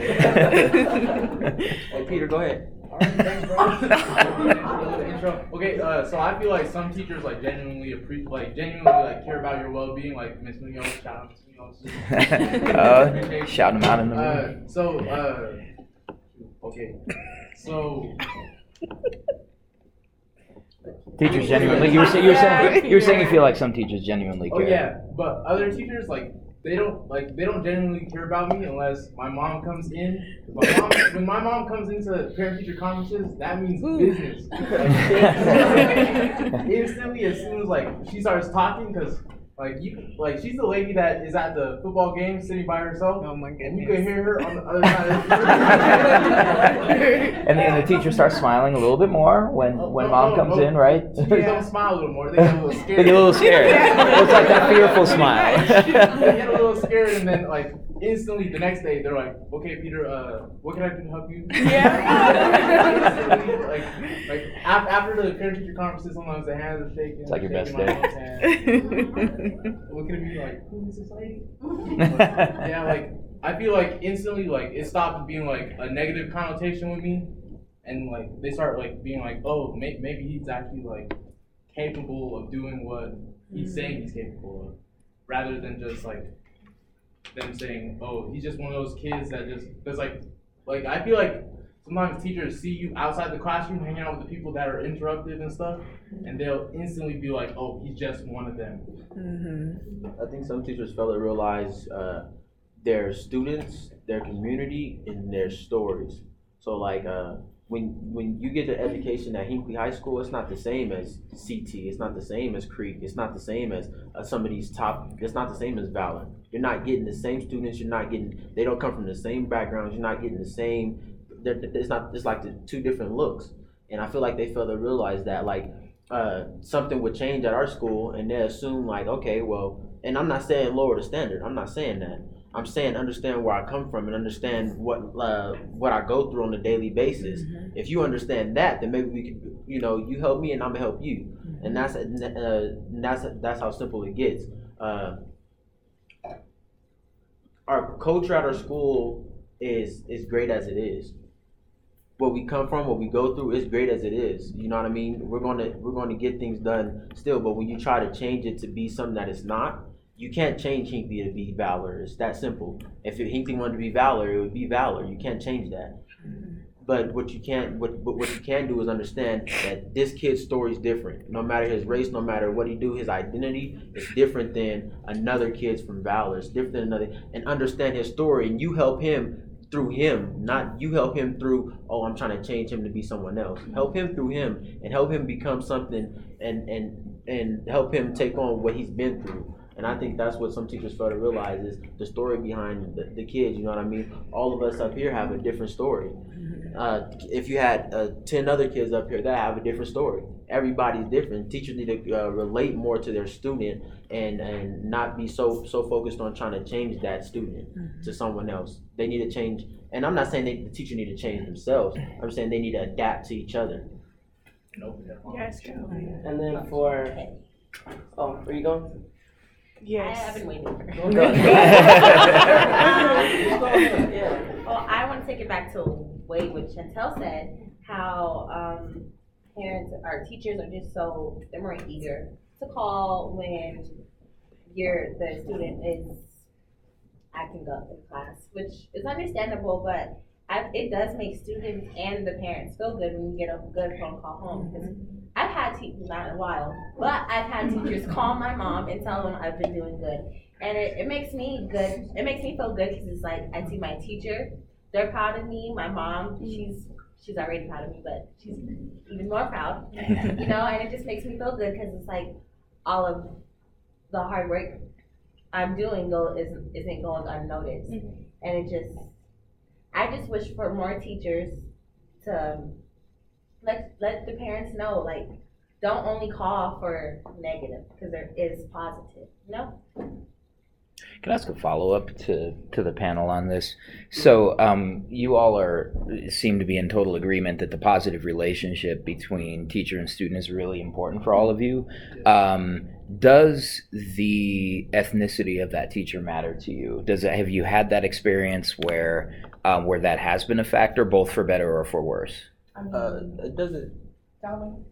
Hey, Peter, go ahead. Okay, uh, so I feel like some teachers like genuinely appre- like genuinely like care about your well-being, like Miss Munoz, shout out to Munoz. Uh, shout 'em out in the room. Uh, so, uh, okay, so Teachers genuinely, you were, say, you were saying you were saying you feel like some teachers genuinely Oh care. yeah, but other teachers like they don't like they don't genuinely care about me unless my mom comes in. My mom, when my mom comes into parent teacher conferences, that means business. Like, instantly, as soon as like she starts talking, because like you like she's the lady that is at the football game sitting by herself. Oh my And you can hear her on the other side of the room. And then the teacher starts smiling a little bit more when, oh, when oh, mom oh, comes in, right? She just don't smile a little more. They get a little scared. They get a little scared. It's like that fearful smile. they get a little scared, and then like instantly the next day they're like, "Okay, Peter, uh, what can I do to help you?" Yeah. like, like af- after the parent teacher conferences, sometimes the hands are shaking. It's like your best shaking my day. mom's hand, looking at me like, "Who is this lady?" yeah, like I feel like instantly like it stopped being like a negative connotation with me, and like they start like being like, "Oh, may- maybe he's actually like capable of doing what he's saying he's capable of," rather than just like them saying, "Oh, he's just one of those kids that just." Because like, like I feel like sometimes teachers see you outside the classroom hanging out with the people that are interruptive and stuff, and they'll instantly be like, "Oh, he's just one of them." Mm-hmm. I think some teachers fail to realize uh, their students, their community, and their stories. So like uh, when when you get the education at Hinkley High School, it's not the same as CT. It's not the same as Creek. It's not the same as uh, some of these top. It's not the same as Valor. You're not getting the same students. You're not getting. They don't come from the same backgrounds. You're not getting the same. It's not. It's like the two different looks. And I feel like they fail to realize that like uh, something would change at our school, and they assume like, okay, well, and I'm not saying lower the standard. I'm not saying that. I'm saying understand where I come from and understand what uh, what I go through on a daily basis. If you understand that, then maybe we could, you know, you help me and I'm gonna help you, and that's uh, that's that's how simple it gets. Uh, our culture at our school is is great as it is. Where we come from, what we go through, is great as it is. You know what I mean? We're gonna we're gonna get things done still, but when you try to change it to be something that it's not, you can't change Hinkley to be Valor. It's that simple. If Hinkley wanted to be Valor, it would be Valor. You can't change that. But what you can't, what, but what you can do is understand that this kid's story is different. No matter his race, no matter what he do, his identity is different than another kid's from Valor. It's different than another, and understand his story, and you help him through him, not you help him through. Oh, I'm trying to change him to be someone else. Help him through him, and help him become something, and and and help him take on what he's been through. And I think that's what some teachers fail to realize is the story behind the, the kids. You know what I mean? All of us up here have a different story. Uh, if you had uh, 10 other kids up here that have a different story, everybody's different. Teachers need to uh, relate more to their student and, and not be so so focused on trying to change that student to someone else. They need to change. And I'm not saying they, the teacher need to change themselves. I'm saying they need to adapt to each other. Nope, yes, true. And then for, oh, where you going? I, Yes. I've been waiting for Go her. ahead. Yeah. Well, I want to take it back to way what Chantel said, how um, parents or teachers are just so they're more eager to call when your the student is acting up in class, which is understandable, but I, it does make students and the parents feel good when you get a good phone call home. 'cause mm-hmm. I've had teachers, not in a while, but I've had mm-hmm. teachers call my mom and tell them I've been doing good. And it, it makes me good. It makes me feel good because it's like I see my teacher, they're proud of me. My mom, mm-hmm. she's she's already proud of me, but she's even more proud. you know, and it just makes me feel good because it's like all of the hard work I'm doing go isn't isn't going unnoticed, and it just I just wish for more teachers to let let the parents know like don't only call for negative because there is positive. You know. Can I ask a follow up to, to the panel on this? So, um, you all are seem to be in total agreement that the positive relationship between teacher and student is really important for all of you. Um, does the ethnicity of that teacher matter to you? Does it, have you had that experience where um, where that has been a factor, both for better or for worse? I mean, Uh, it doesn't. Darwin,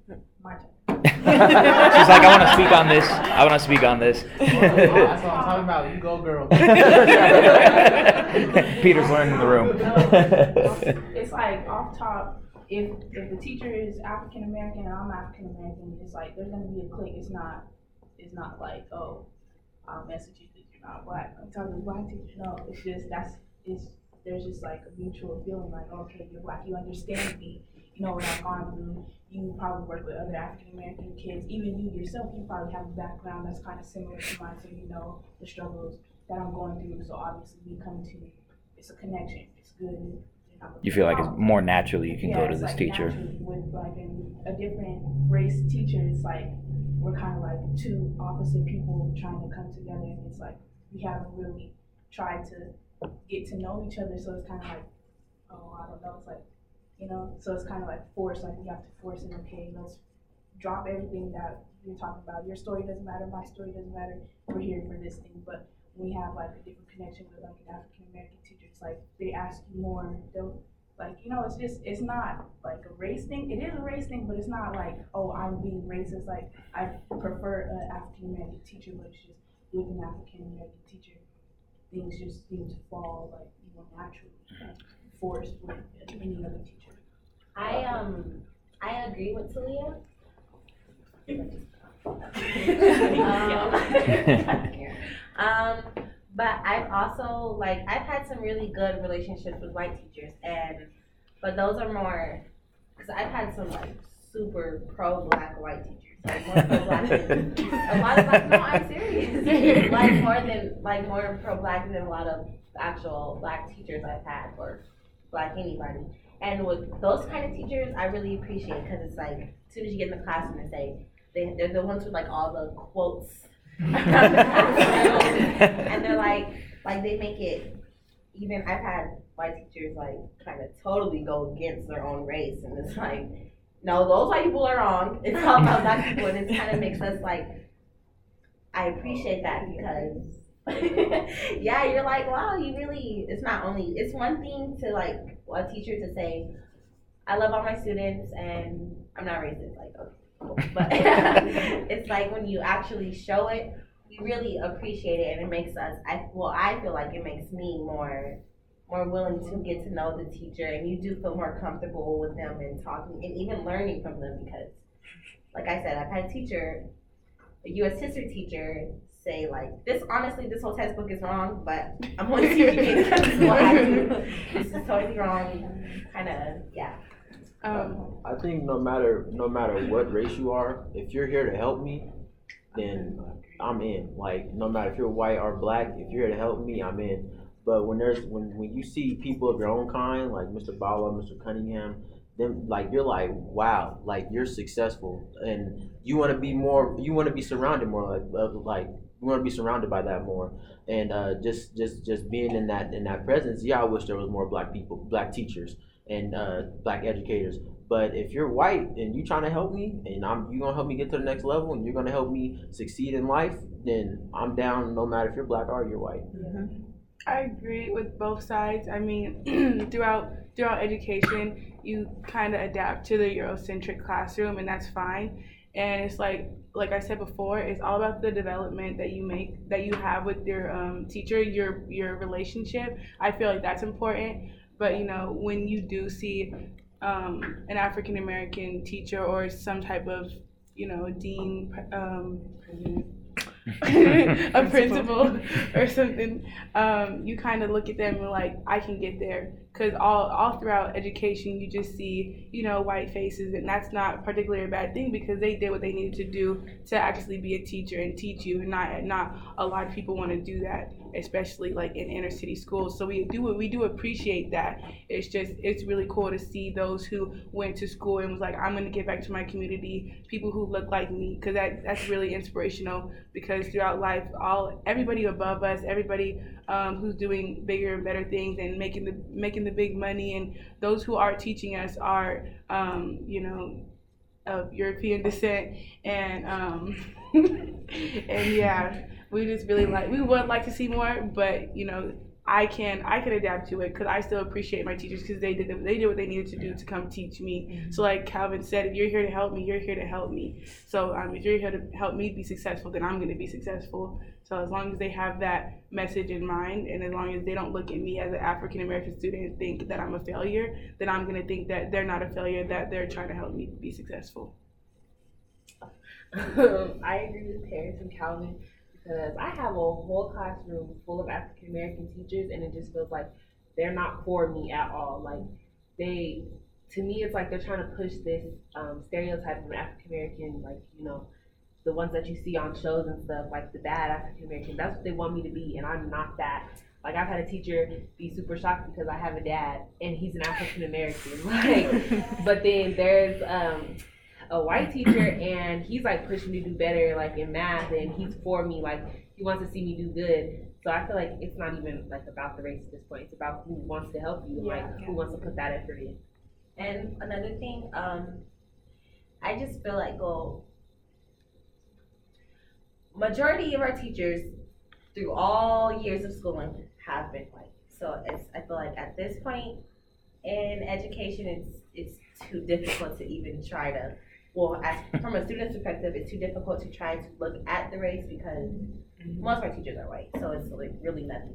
my turn. She's like, I want to speak on this. I want to speak on this. That's what I'm talking about. You go, girl. Peter's learning the room. It's like off top, if if the teacher is African American and I'm African American, it's like there's gonna be a click. It's not it's not like, oh, I'll message you because you're not black. I'm talking to black teachers. No, it's just that's it's there's just like a mutual feeling like, okay, you're black, you understand me. You know what I've gone through. You probably work with other African American kids. Even you yourself, you probably have a background that's kind of similar to mine, so you know the struggles that I'm going through. So obviously, we come to it's a connection. It's good. a You feel like it's more naturally you can go yeah, to it's this like teacher. With like an, a different race teacher, it's like we're kind of like two opposite people trying to come together, and it's like we haven't really tried to get to know each other. So it's kind of like, oh, I don't know. It's like, you know, so it's kind of like forced. Like you have to force it. Okay, let's drop everything that you're talking about. Your story doesn't matter. My story doesn't matter. We're here for this thing, but we have like a different connection with like an African American teacher. It's like they ask you more. They'll like you know it's just it's not like a race thing. It is a race thing, but it's not like oh I'm being racist. Like I prefer an African American teacher, but it's just with an African American teacher, things just seem to fall like you know naturally, forced with any other teacher. I um I agree with Talia. um, um, but I've also like I've had some really good relationships with white teachers, and but those are more because I've had some like super pro black white teachers. Like more pro black a lot of like no, I'm serious. like more than like more pro black than a lot of actual black teachers I've had or black anybody. And with those kind of teachers, I really appreciate because it's like as soon as you get in the classroom and say they they're the ones with like all the quotes, and they're like like they make it. Even I've had white teachers like kind of totally go against their own race, and it's like, no, those white people are wrong. It's all about black people, and it kind of makes us like. I appreciate that because yeah, you're like, wow, you really, it's not only, it's one thing to like, a teacher to say, I love all my students and I'm not racist, like, okay, cool. But it's like when you actually show it, we really appreciate it and it makes us, I, well, I feel like it makes me more, more willing to get to know the teacher and you do feel more comfortable with them and talking and even learning from them because, like I said, I've had a teacher, a U.S. history teacher, say like this honestly this whole textbook is wrong but i'm only teaching it because it's what I do. this is totally wrong kind of yeah Um, I think no matter no matter what race you are, if you're here to help me, then I'm in. Like no matter if you're white or black, if you're here to help me, I'm in. But when there's when when you see people of your own kind, like Mr. Bala, Mr. Cunningham, then like you're like, wow, like you're successful, and you want to be more. You want to be surrounded more, like of, like you want to be surrounded by that more, and uh, just just just being in that in that presence. Yeah, I wish there was more black people, black teachers, and uh, black educators. But if you're white and you're trying to help me, and I'm you gonna help me get to the next level, and you're gonna help me succeed in life, then I'm down. No matter if you're black or you're white. I agree with both sides. I mean, throughout throughout education, you kind of adapt to the Eurocentric classroom, and that's fine. And it's like like I said before, it's all about the development that you make that you have with your um, teacher, your your relationship. I feel like that's important. But you know, when you do see um, an African American teacher or some type of you know dean, um, a principal or something, um, you kind of look at them and like, I can get there. Because all, all throughout education, you just see, you know, white faces, and that's not particularly a bad thing because they did what they needed to do to actually be a teacher and teach you. And not, not a lot of people want to do that, especially like in inner city schools. So we do we do appreciate that. It's just it's really cool to see those who went to school and was like, I'm going to give back to my community, people who look like me, because that that's really inspirational. Because throughout life, all everybody above us, everybody um, who's doing bigger and better things and making the making the big money, and those who are teaching us are, um, you know, of European descent, and um, and yeah, we just really like we would like to see more, but you know. I can I can adapt to it because I still appreciate my teachers because they did the, they did what they needed to do to come teach me. So like Calvin said, if you're here to help me, you're here to help me. So um, if you're here to help me be successful, then I'm going to be successful. So as long as they have that message in mind, and as long as they don't look at me as an African American student and think that I'm a failure, then I'm going to think that they're not a failure, that they're trying to help me be successful. Um, I agree with Paris and Calvin because I have a whole classroom full of African American teachers, and it just feels like they're not for me at all. Like they, to me, it's like they're trying to push this um, stereotype of African American, like you know, the ones that you see on shows and stuff, like the bad African American. That's what they want me to be, and I'm not that. Like I've had a teacher be super shocked because I have a dad and he's an African American. Like, but then there's um, a white teacher and he's like pushing me to do better, like in math, and he's for me. Like he wants to see me do good. So I feel like it's not even like about the race at this point. It's about who wants to help you, and like who wants to put that effort in. And another thing, um, I just feel like, well, majority of our teachers through all years of schooling have been white. So it's, I feel like at this point in education, it's, it's too difficult to even try to, well, as, from a student's perspective, it's too difficult to try to look at the race because mm-hmm. most of our teachers are white. So it's like really nothing.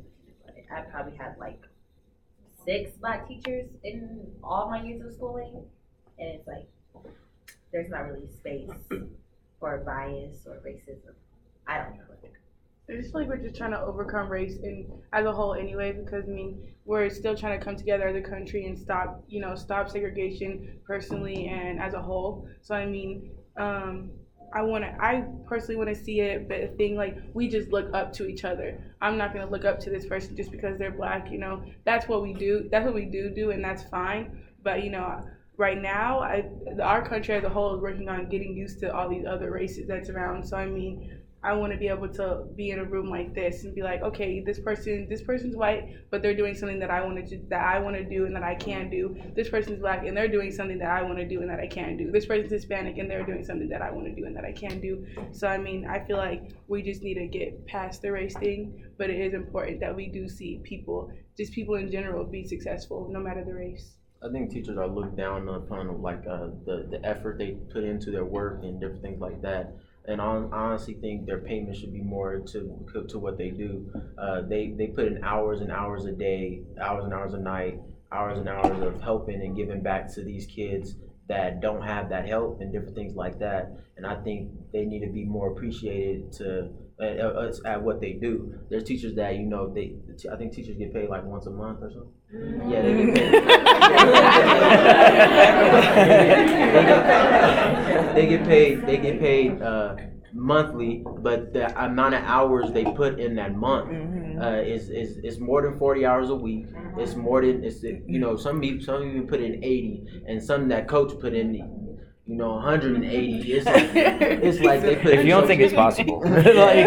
I probably had like six black teachers in all my years of schooling, and it's like there's not really space for bias or racism. I don't know. I just feel like we're just trying to overcome race in as a whole anyway, because I mean we're still trying to come together as a country and stop, you know, stop segregation personally and as a whole. So I mean, um, I want to, I personally want to see it, but a thing like we just look up to each other. I'm not gonna look up to this person just because they're black. You know, that's what we do. That's what we do do, and that's fine. But you know, right now, I, our country as a whole is working on getting used to all these other races that's around. So I mean, I want to be able to be in a room like this and be like, okay, this person, this person's white, but they're doing something that I want to that I want to do and that I can do. This person's black and they're doing something that I want to do and that I can do. This person's Hispanic and they're doing something that I want to do and that I can do. So I mean, I feel like we just need to get past the race thing, but it is important that we do see people, just people in general, be successful no matter the race. I think teachers are looked down upon, like uh, the the effort they put into their work and different things like that. And I honestly think their payment should be more to to what they do. Uh, they they put in hours and hours a day, hours and hours a night, hours and hours of helping and giving back to these kids that don't have that help and different things like that. And I think they need to be more appreciated to at, at what they do. There's teachers that you know they. I think teachers get paid like once a month or something. Mm-hmm. Yeah, they get paid. they get paid. They get paid uh, monthly, but the amount of hours they put in that month Mm-hmm. uh, is, is is more than forty hours a week. It's more than it's you know some people some even put in eighty, and some that coach put in you know, 180. It's like, it's like they put. If you don't think it's possible, like,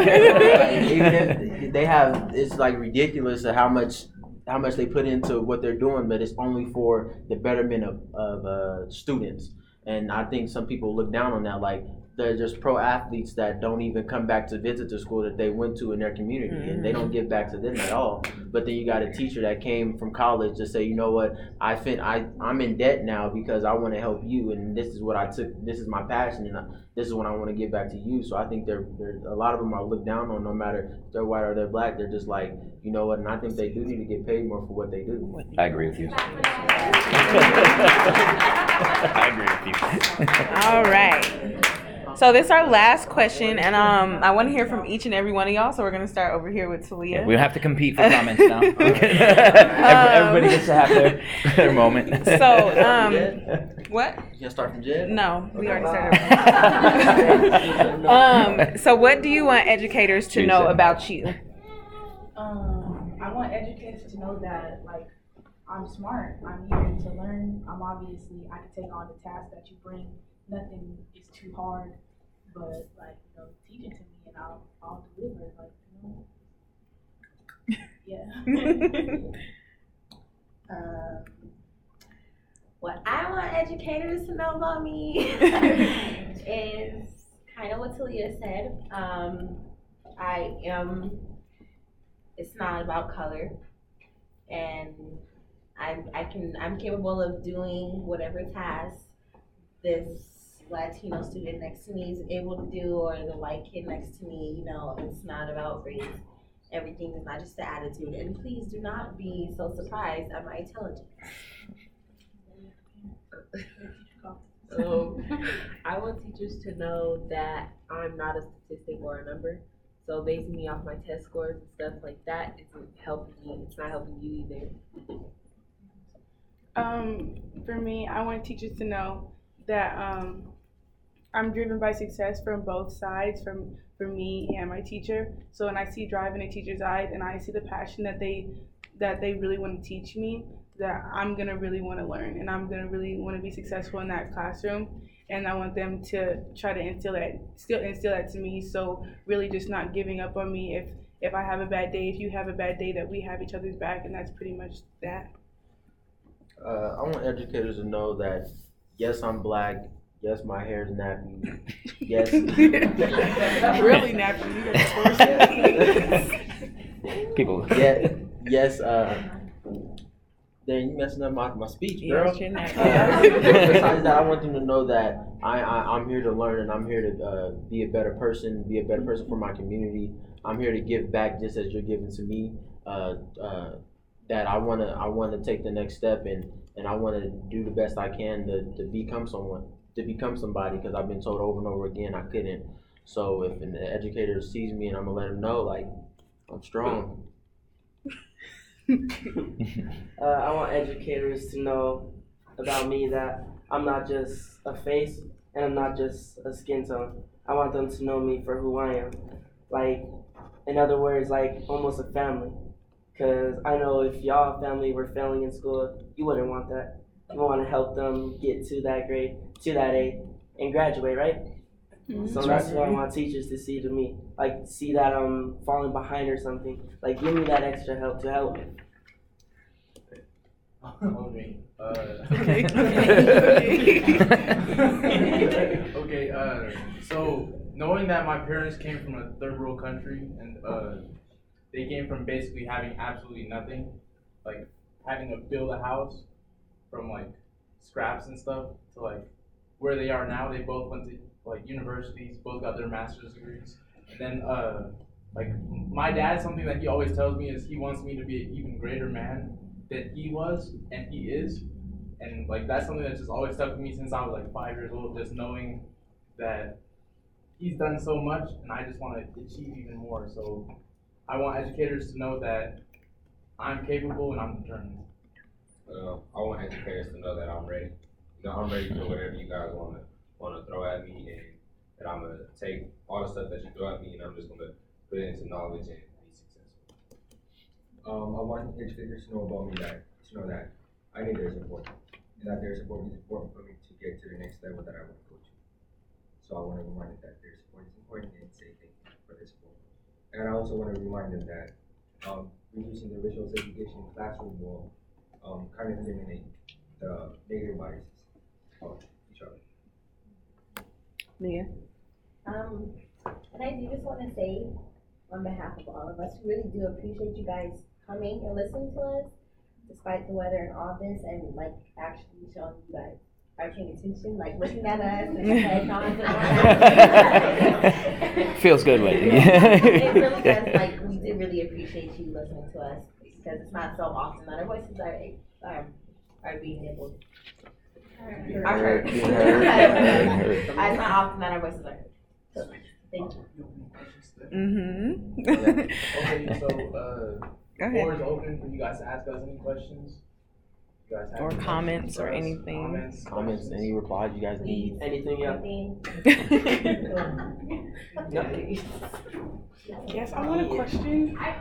even if they have, it's like ridiculous of how much how much they put into what they're doing, but it's only for the betterment of of uh, students. And I think some people look down on that, like they're just pro athletes that don't even come back to visit the school that they went to in their community mm-hmm. and they don't give back to them at all. But then you got a teacher that came from college to say you know what? I fin- I, i'm in debt now because i want to help you and this is what i took this is my passion and I, this is what i want to give back to you. So i think they're, they're a lot of them are looked down on no matter if they're white or they're black. They're just like you know what? And i think they do need to get paid more for what they do. I agree with you. I agree with you. All right so this is our last question, and um, I want to hear from each and every one of y'all. So we're gonna start over here with Talia. Yeah, we have to compete for comments now. Everybody gets to have their, their moment. So, um, what? You gonna start from Jed? No, we already started. um, so what do you want educators to know about you? Um, I want educators to know that like I'm smart. I'm here to learn. I'm obviously I can take on the tasks that you bring. Nothing is too hard but like you know, teach it to me and I'll I'll deliver. Like you know, yeah. um, what I want educators to know about me is kind of what Talia said. Um, I am. It's not about color, and I I can I'm capable of doing whatever task this Latino student next to me is able to do, or the white kid next to me, you know, it's not about race. Everything is not just the attitude. And please do not be so surprised at my intelligence. um, I want teachers to know that I'm not a statistic or a number. So basing me off my test scores and stuff like that isn't helping me. It's not helping you either. Um, for me, I want teachers to know that um, I'm driven by success from both sides, from for me and my teacher. So when I see drive in a teacher's eyes and I see the passion that they that they really want to teach me, that I'm gonna really want to learn and I'm gonna really want to be successful in that classroom. And I want them to try to instill that, still instill that to me. So really, just not giving up on me if if I have a bad day, if you have a bad day, that we have each other's back, and that's pretty much that. Uh, I want educators to know that yes, I'm black. Yes, my hair's nappy. Yes. really nappy. You got torso. People. Yeah. Yes. Uh, then you messing up my, my speech, girl. Yes, you're. Uh, besides that, I want them to know that I, I I'm here to learn and I'm here to uh, be a better person, be a better person for my community. I'm here to give back just as you're giving to me. Uh, uh, that I wanna I wanna take the next step and and I wanna do the best I can to, to become someone, to become somebody. Because I've been told over and over again I couldn't. So if an educator sees me and I'm gonna let them know like I'm strong. Uh, I want educators to know about me that I'm not just a face and I'm not just a skin tone. I want them to know me for who I am. Like, in other words, like almost a family. Because I know if y'all family were failing in school, you wouldn't want that. You want to help them get to that grade, to that A, and graduate, right? So that's what I want teachers to see to me. Like, see that I'm falling behind or something. Like, give me that extra help to help me. Okay. Uh, Okay. okay. Uh, so knowing that my parents came from a third world country and uh, they came from basically having absolutely nothing, like having to build a house from like scraps and stuff to like where they are now. They both went to like universities, both got their master's degrees, and then uh, like my dad, something that he always tells me is he wants me to be an even greater man than he was and he is. And like that's something that's just always stuck with me since I was like five years old, just knowing that he's done so much and I just want to achieve even more. So I want educators to know that I'm capable and I'm determined. Uh, I want educators to know that I'm ready. You know, I'm ready for whatever you guys wanna wanna throw at me, and that I'm gonna take all the stuff that you throw at me, and I'm just gonna put it into knowledge and be successful. Um, I want educators to know about me that, to know that I need their support, and that their support is important for me to get to the next level that I want to go to. So I want to remind them that their support is important and say thank you for their support. And I also want to remind them that, um, reducing the visual segregation in the classroom will, um, kind of eliminate the negative biases of each other. Mia. Um, and I do just want to say, on behalf of all of us, we really do appreciate you guys coming and listening to us, despite the weather and all this, and like actually showing you guys are paying attention, like looking at us and like nods and all that. Feels good when it really does. Like we do really appreciate you listening to us because it's not so often that our voices are are, are being able. Are heard. Being heard. Being heard. It's not often that our voices are heard. Thank you. Mm-hmm. Okay, so uh, Go floor is open for you guys to ask us any questions. You guys have Or any comments for or us? anything. Comments, Comments, questions? any replies you guys need? Anything else? Yes, I want a question. I,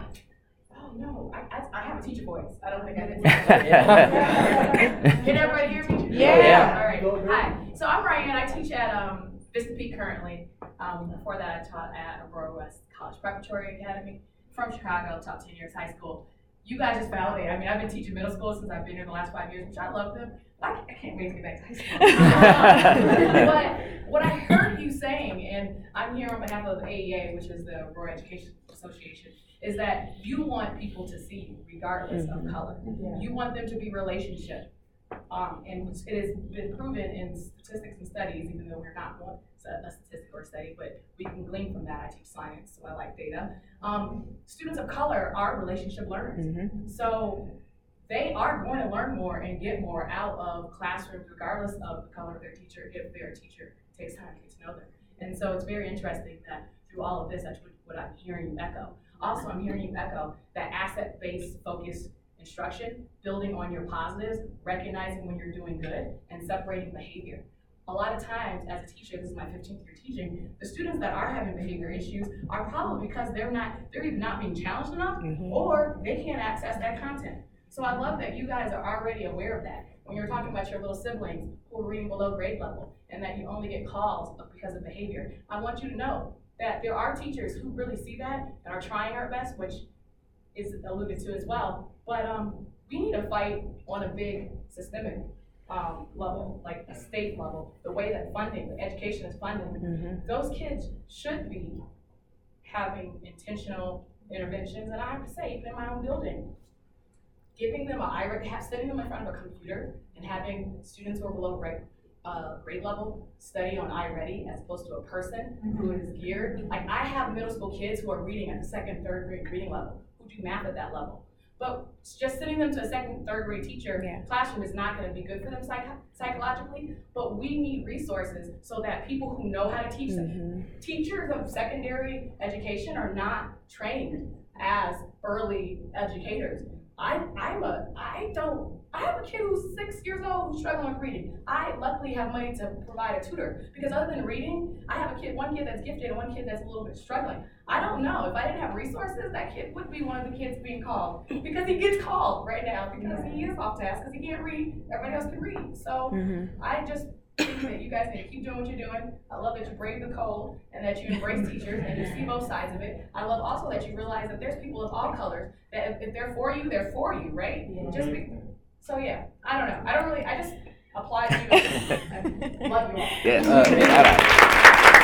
oh no, I, I, I have a teacher voice. I don't think I did. Can everybody hear me? Yeah. All right. Hi. So I'm Ryan. I teach at um, Vista Peak currently. Um, before that, I taught at Aurora West College Preparatory Academy. From Chicago, taught 10 years high school. You guys just validate. I mean, I've been teaching middle school since I've been here the last five years, which I love them. But I, I can't wait to get back to high school. but what I heard you saying, and I'm here on behalf of AEA, which is the Aurora Education Association, is that you want people to see you regardless of color. You want them to be relationship. Um, and it has been proven in statistics and studies, even though we're not one, a statistic or study, but we can glean from that. I teach science, so I like data. Um, students of color are relationship learners. Mm-hmm. So they are going to learn more and get more out of classrooms regardless of the color of their teacher if their teacher takes time to get to know them. And so it's very interesting that through all of this, that's what, I'm hearing you echo. Also, I'm hearing you echo that asset-based focused instruction, building on your positives, recognizing when you're doing good, and separating behavior. A lot of times, as a teacher, this is my fifteenth year teaching, the students that are having behavior issues are probably because they're not, they're either not being challenged enough, mm-hmm. or they can't access that content. So I love that you guys are already aware of that. When you're talking about your little siblings who are reading below grade level, and that you only get calls because of behavior, I want you to know that there are teachers who really see that and are trying our best, which is alluded to as well. But um, we need to fight on a big systemic um, level, like a state level, the way that funding, education is funded. Those kids should be having intentional interventions, and I have to say, even in my own building, giving them a IRA, have, sitting them in front of a computer and having students who are below grade, uh, grade level study on iReady as opposed to a person who is geared. Like I have middle school kids who are reading at the second, third grade reading level, who do math at that level. But just sending them to a second, third grade teacher classroom is not going to be good for them psych- psychologically. But we need resources so that people who know how to teach them, mm-hmm. teachers of secondary education are not trained as early educators. I, I'm a, I don't, I have a kid who's six years old who's struggling with reading. I luckily have money to provide a tutor because other than reading, I have a kid, one kid that's gifted and one kid that's a little bit struggling. I don't know, if I didn't have resources, that kid would be one of the kids being called because he gets called right now because he is off task because he can't read, everybody else can read. So mm-hmm. I just you guys need to keep doing what you're doing. I love that you brave the cold and that you embrace teachers and you see both sides of it. I love also that you realize that there's people of all colors that if, if they're for you, they're for you, right? Just be, so yeah, I don't know. I don't really. I just applaud you. I love you all. Yeah, uh, all right.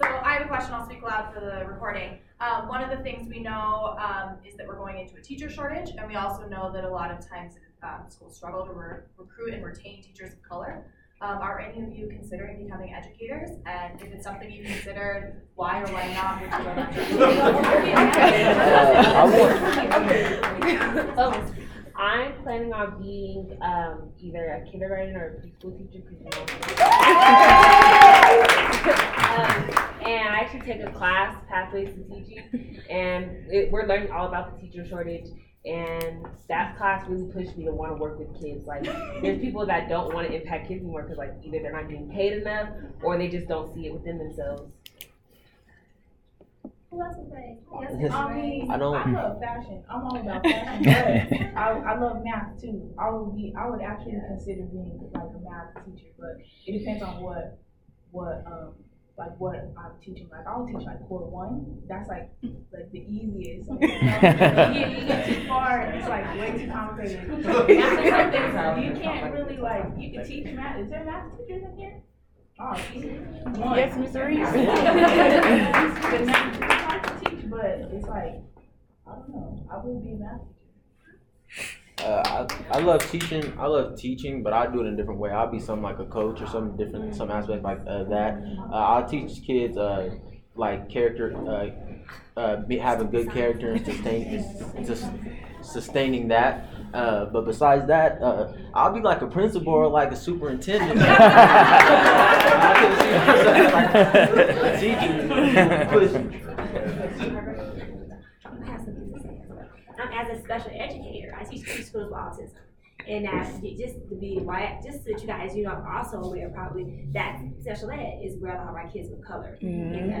So I have a question, I'll speak loud for the recording. Um, one of the things we know, um, is that we're going into a teacher shortage, and we also know that a lot of times, um, schools struggle to re- recruit and retain teachers of color. Um, are any of you considering becoming educators? And if it's something you considered, why or why not would you go So, I'm planning on being um, either a kindergarten or a preschool teacher because um, and I actually take a class, Pathways to Teaching, and it, we're learning all about the teacher shortage. And that class really pushed me to want to work with kids. Like, there's people that don't want to impact kids anymore because, like, either they're not getting paid enough or they just don't see it within themselves. Who else is ready? I mean, I don't- I love fashion. I'm all about fashion, but I, I love math too. I would be, I would actually consider being like a math teacher, but it depends on what, what, um, like what I'm teaching. Like I'll teach like core one. That's like, like the easiest. You, know? you, you get too far, it's like way too complicated. Math is like this. You can't really like, you can teach math. Is there math teachers in here? Oh, geez. One. Yes, Miss Reese. The math is hard to teach, but it's like, I don't know, I would be a math Uh, I, I love teaching. I love teaching, but I do it in a different way. I'll be something like a coach or something different, some aspect like uh, that. Uh, I'll teach kids uh, like character, uh, uh, be, having good character and sustain, just sustaining that. Uh, but besides that, uh, I'll be like a principal or like a superintendent. I can see myself like a teacher. I have something to say as. Um, as a special educator, I teach preschools with autism. And that just to be why just so that you guys you know are also aware probably that special ed is where a lot of our kids with color Mhm. end up.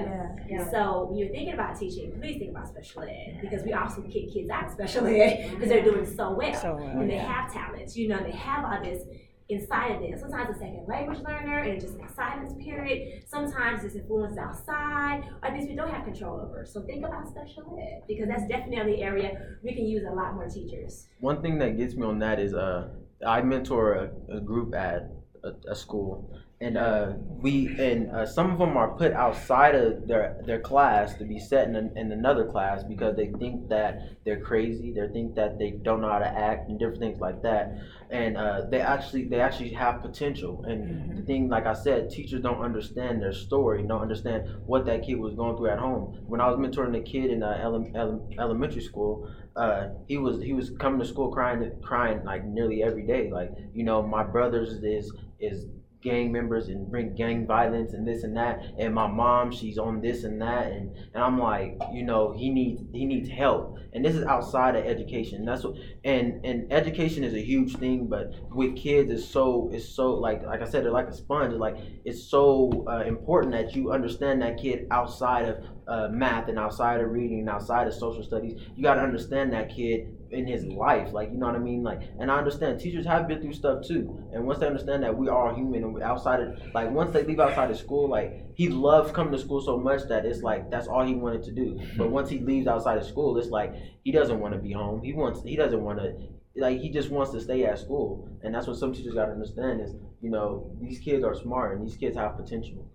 Yeah, yeah. So when you're thinking about teaching, please think about special ed because we also kick kids out of special ed because they're doing so well. So well, and they yeah. have talents, you know, they have all this inside of them. Sometimes a second language learner and just an silence period. Sometimes it's influence outside or things we don't have control over. So think about special ed because that's definitely an area we can use a lot more teachers. One thing that gets me on that is uh, I mentor a, a group at a, a school, and uh, we and uh, some of them are put outside of their their class to be set in, an, in another class because they think that they're crazy. They think that they don't know how to act and different things like that. And uh, they actually they actually have potential. And the thing, like I said, teachers don't understand their story, don't understand what that kid was going through at home. When I was mentoring a kid in uh, ele- ele- elementary school, uh, he was he was coming to school crying crying like nearly every day. Like you know, my brother's is is gang members and bring gang violence and this and that. And my mom she's on this and that. And, and I'm like you know he needs he needs help. And this is outside of education. That's what and and education is a huge thing but with kids it's so it's so like like I said they're like a sponge. Like it's so uh, important that you understand that kid outside of uh, math and outside of reading and outside of social studies. You got to understand that kid in his life like you know what i mean? Like and i understand teachers have been through stuff too. And once they understand that we are human and outside of like once they leave outside of school like he loves coming to school so much that it's like that's all he wanted to do. But once he leaves outside of school it's like he doesn't want to be home. He wants he doesn't want to like he just wants to stay at school. And that's what some teachers got to understand is you know these kids are smart and these kids have potential.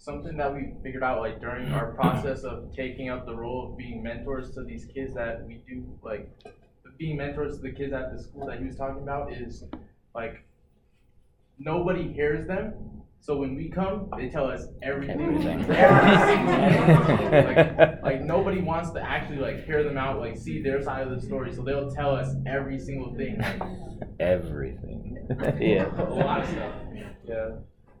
Something that we figured out like during our process of taking up the role of being mentors to these kids that we do like being mentors to the kids at the school that he was talking about is like nobody hears them. So when we come, they tell us everything. Everything. like, like nobody wants to actually like hear them out, like see their side of the story. So they'll tell us every single thing. Like, Everything. yeah. a lot of stuff. Yeah.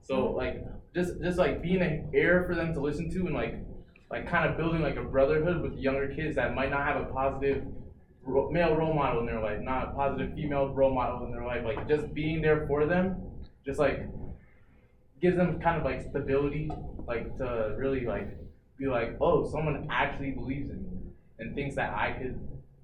So like just just like being an ear for them to listen to and like like kind of building like a brotherhood with younger kids that might not have a positive ro- male role model in their life, not a positive female role model in their life. Like just being there for them, just like gives them kind of like stability, like to really like be like, oh, someone actually believes in me and thinks that I could,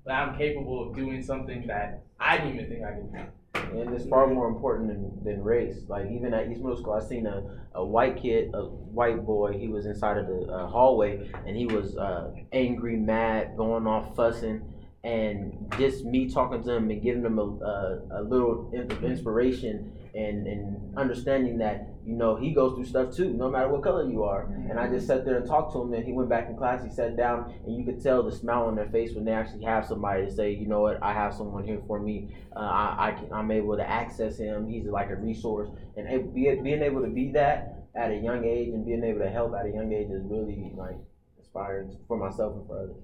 that I'm capable of doing something that I didn't even think I could do. and it's far more important than, than race. Like even at East Middle School, I seen a, a white kid, a white boy. He was inside of the uh, hallway, and he was uh, angry, mad, going off, fussing, and just me talking to him and giving him a, a, a little inspiration and, and understanding that you know he goes through stuff too, no matter what color you are. And I just sat there and talked to him, and he went back in class. He sat down, and you could tell the smile on their face when they actually have somebody to say, you know what, I have someone here for me. Uh, I, I can, I'm able to access him. He's like a resource, and be, being able to be that at a young age and being able to help at a young age is really like inspiring for myself and for others.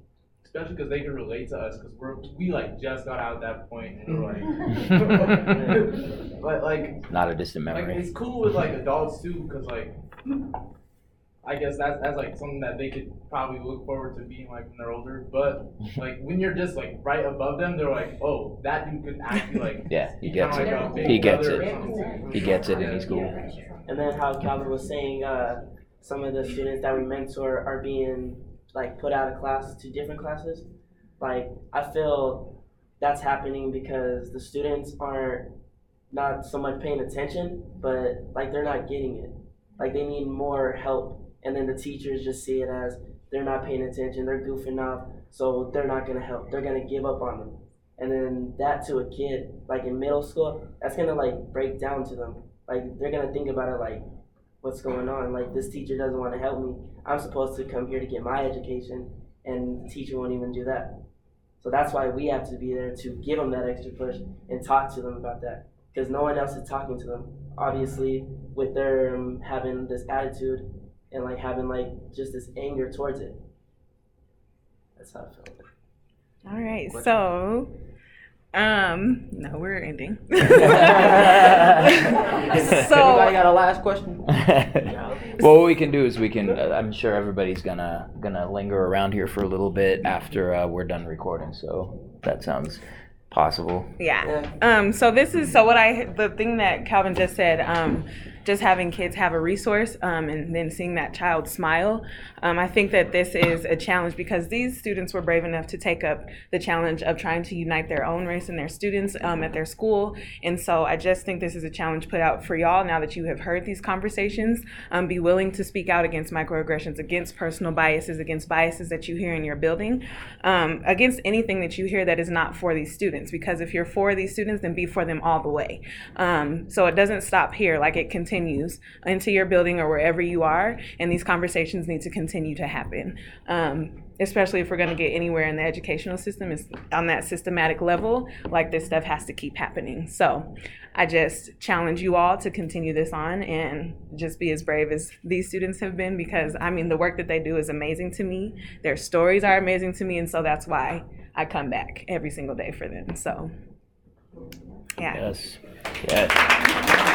Especially because they can relate to us because we're we like just got out at that point and we're like but like Not a distant like memory. it's cool with like adults too because like I guess that's that's like something that they could probably look forward to being like when they're older but like when you're just like right above them they're like oh that dude could actually like Yeah, he gets it. like a big He gets it. He gets it and he's cool. And then how Calvin was saying, uh, some of the students that we mentor are being like put out of class to different classes. Like I feel that's happening because the students aren't not so much paying attention, but like they're not getting it. Like they need more help, and then the teachers just see it as they're not paying attention, they're goofing off, so they're not gonna help. They're gonna give up on them. And then that to a kid, like in middle school, that's gonna like break down to them. Like they're gonna think about it like, what's going on? Like this teacher doesn't want to help me. I'm supposed to come here to get my education, and the teacher won't even do that. So that's why we have to be there to give them that extra push and talk to them about that, because no one else is talking to them. Obviously, with their um, having this attitude and like having like just this anger towards it. That's how I feel. All right, so um, no, we're ending. so Anybody got a last question? well, what we can do is we can. Uh, I'm sure everybody's gonna gonna linger around here for a little bit after uh, we're done recording. So that sounds possible. Yeah. Um, so this is so what I the thing that Calvin just said. Um, just having kids have a resource um, and then seeing that child smile. Um, I think that this is a challenge because these students were brave enough to take up the challenge of trying to unite their own race and their students um, at their school. And so I just think this is a challenge put out for y'all now that you have heard these conversations. Um, be willing to speak out against microaggressions, against personal biases, against biases that you hear in your building, um, against anything that you hear that is not for these students. Because if you're for these students, then be for them all the way. Um, so it doesn't stop here, like it continues into your building or wherever you are, and these conversations need to continue to happen. Um, especially if we're going to get anywhere in the educational system is on that systematic level like this stuff has to keep happening so i just challenge you all to continue this on and just be as brave as these students have been because i mean the work that they do is amazing to me their stories are amazing to me and so that's why i come back every single day for them so yeah Yes. Yes.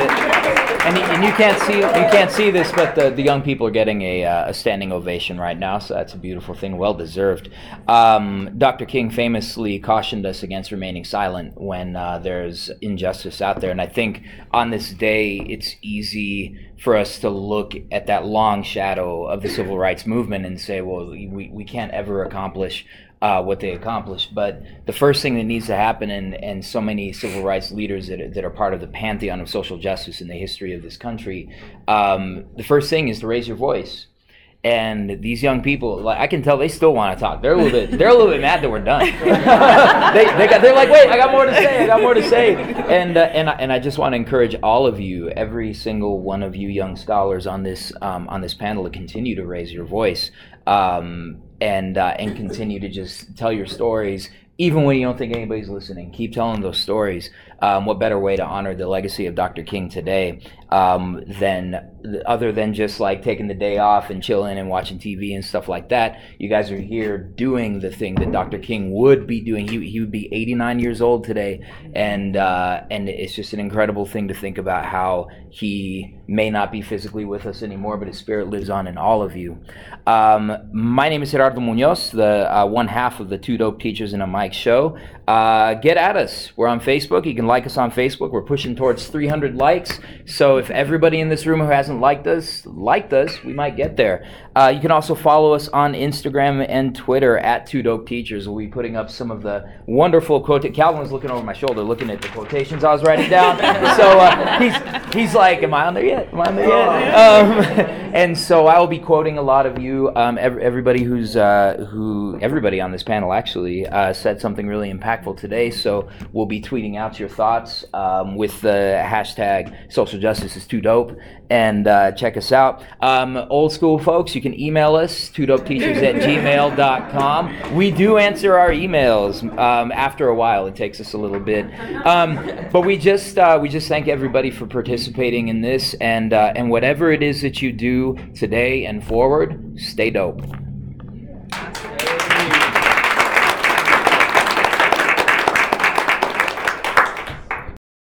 And, and you can't see you can't see this, but the, the young people are getting a, uh, a standing ovation right now, so that's a beautiful thing, well deserved. Um, Dr. King famously cautioned us against remaining silent when uh, there's injustice out there, and I think on this day it's easy for us to look at that long shadow of the civil rights movement and say, well, we, we can't ever accomplish uh, what they accomplished. But the first thing that needs to happen, and, and so many civil rights leaders that are, that are part of the pantheon of social justice in the history of this country, um, the first thing is to raise your voice. And these young people, like I can tell, they still want to talk. They're a little bit, they're a little bit mad that we're done. they, they got, they're like, wait, I got more to say. I got more to say. And uh, and I, and I just want to encourage all of you, every single one of you young scholars on this um, on this panel, to continue to raise your voice um, and uh, and continue to just tell your stories, even when you don't think anybody's listening. Keep telling those stories. Um, what better way to honor the legacy of Dr. King today um, than other than just like taking the day off and chilling and watching TV and stuff like that? You guys are here doing the thing that Dr. King would be doing. He, he would be 89 years old today, and uh, and it's just an incredible thing to think about how he may not be physically with us anymore, but his spirit lives on in all of you. Um, my name is Gerardo Munoz, the uh, one half of the Too Dope Teachers in a Mic show. Uh, get at us. We're on Facebook. You can like us on Facebook. We're pushing towards 300 likes. So if everybody in this room who hasn't liked us liked us, we might get there. Uh, you can also follow us on Instagram and Twitter at Too Dope Teachers. We'll be putting up some of the wonderful quote. Calvin was looking over my shoulder, looking at the quotations I was writing down. so uh, he's he's like, "Am I on there yet? Am I on there yet?" Um, and so I will be quoting a lot of you. Um, ev- everybody who's uh, who everybody on this panel actually uh, said something really impactful today. So we'll be tweeting out your thoughts um, with the hashtag Social Justice is Too Dope, and uh, check us out. Um, old school folks, you can email us twodopeteachers at gmail.com. We do answer our emails um, after a while. It takes us a little bit, um, but we just uh, we just thank everybody for participating in this, and uh, and whatever it is that you do today and forward, stay dope.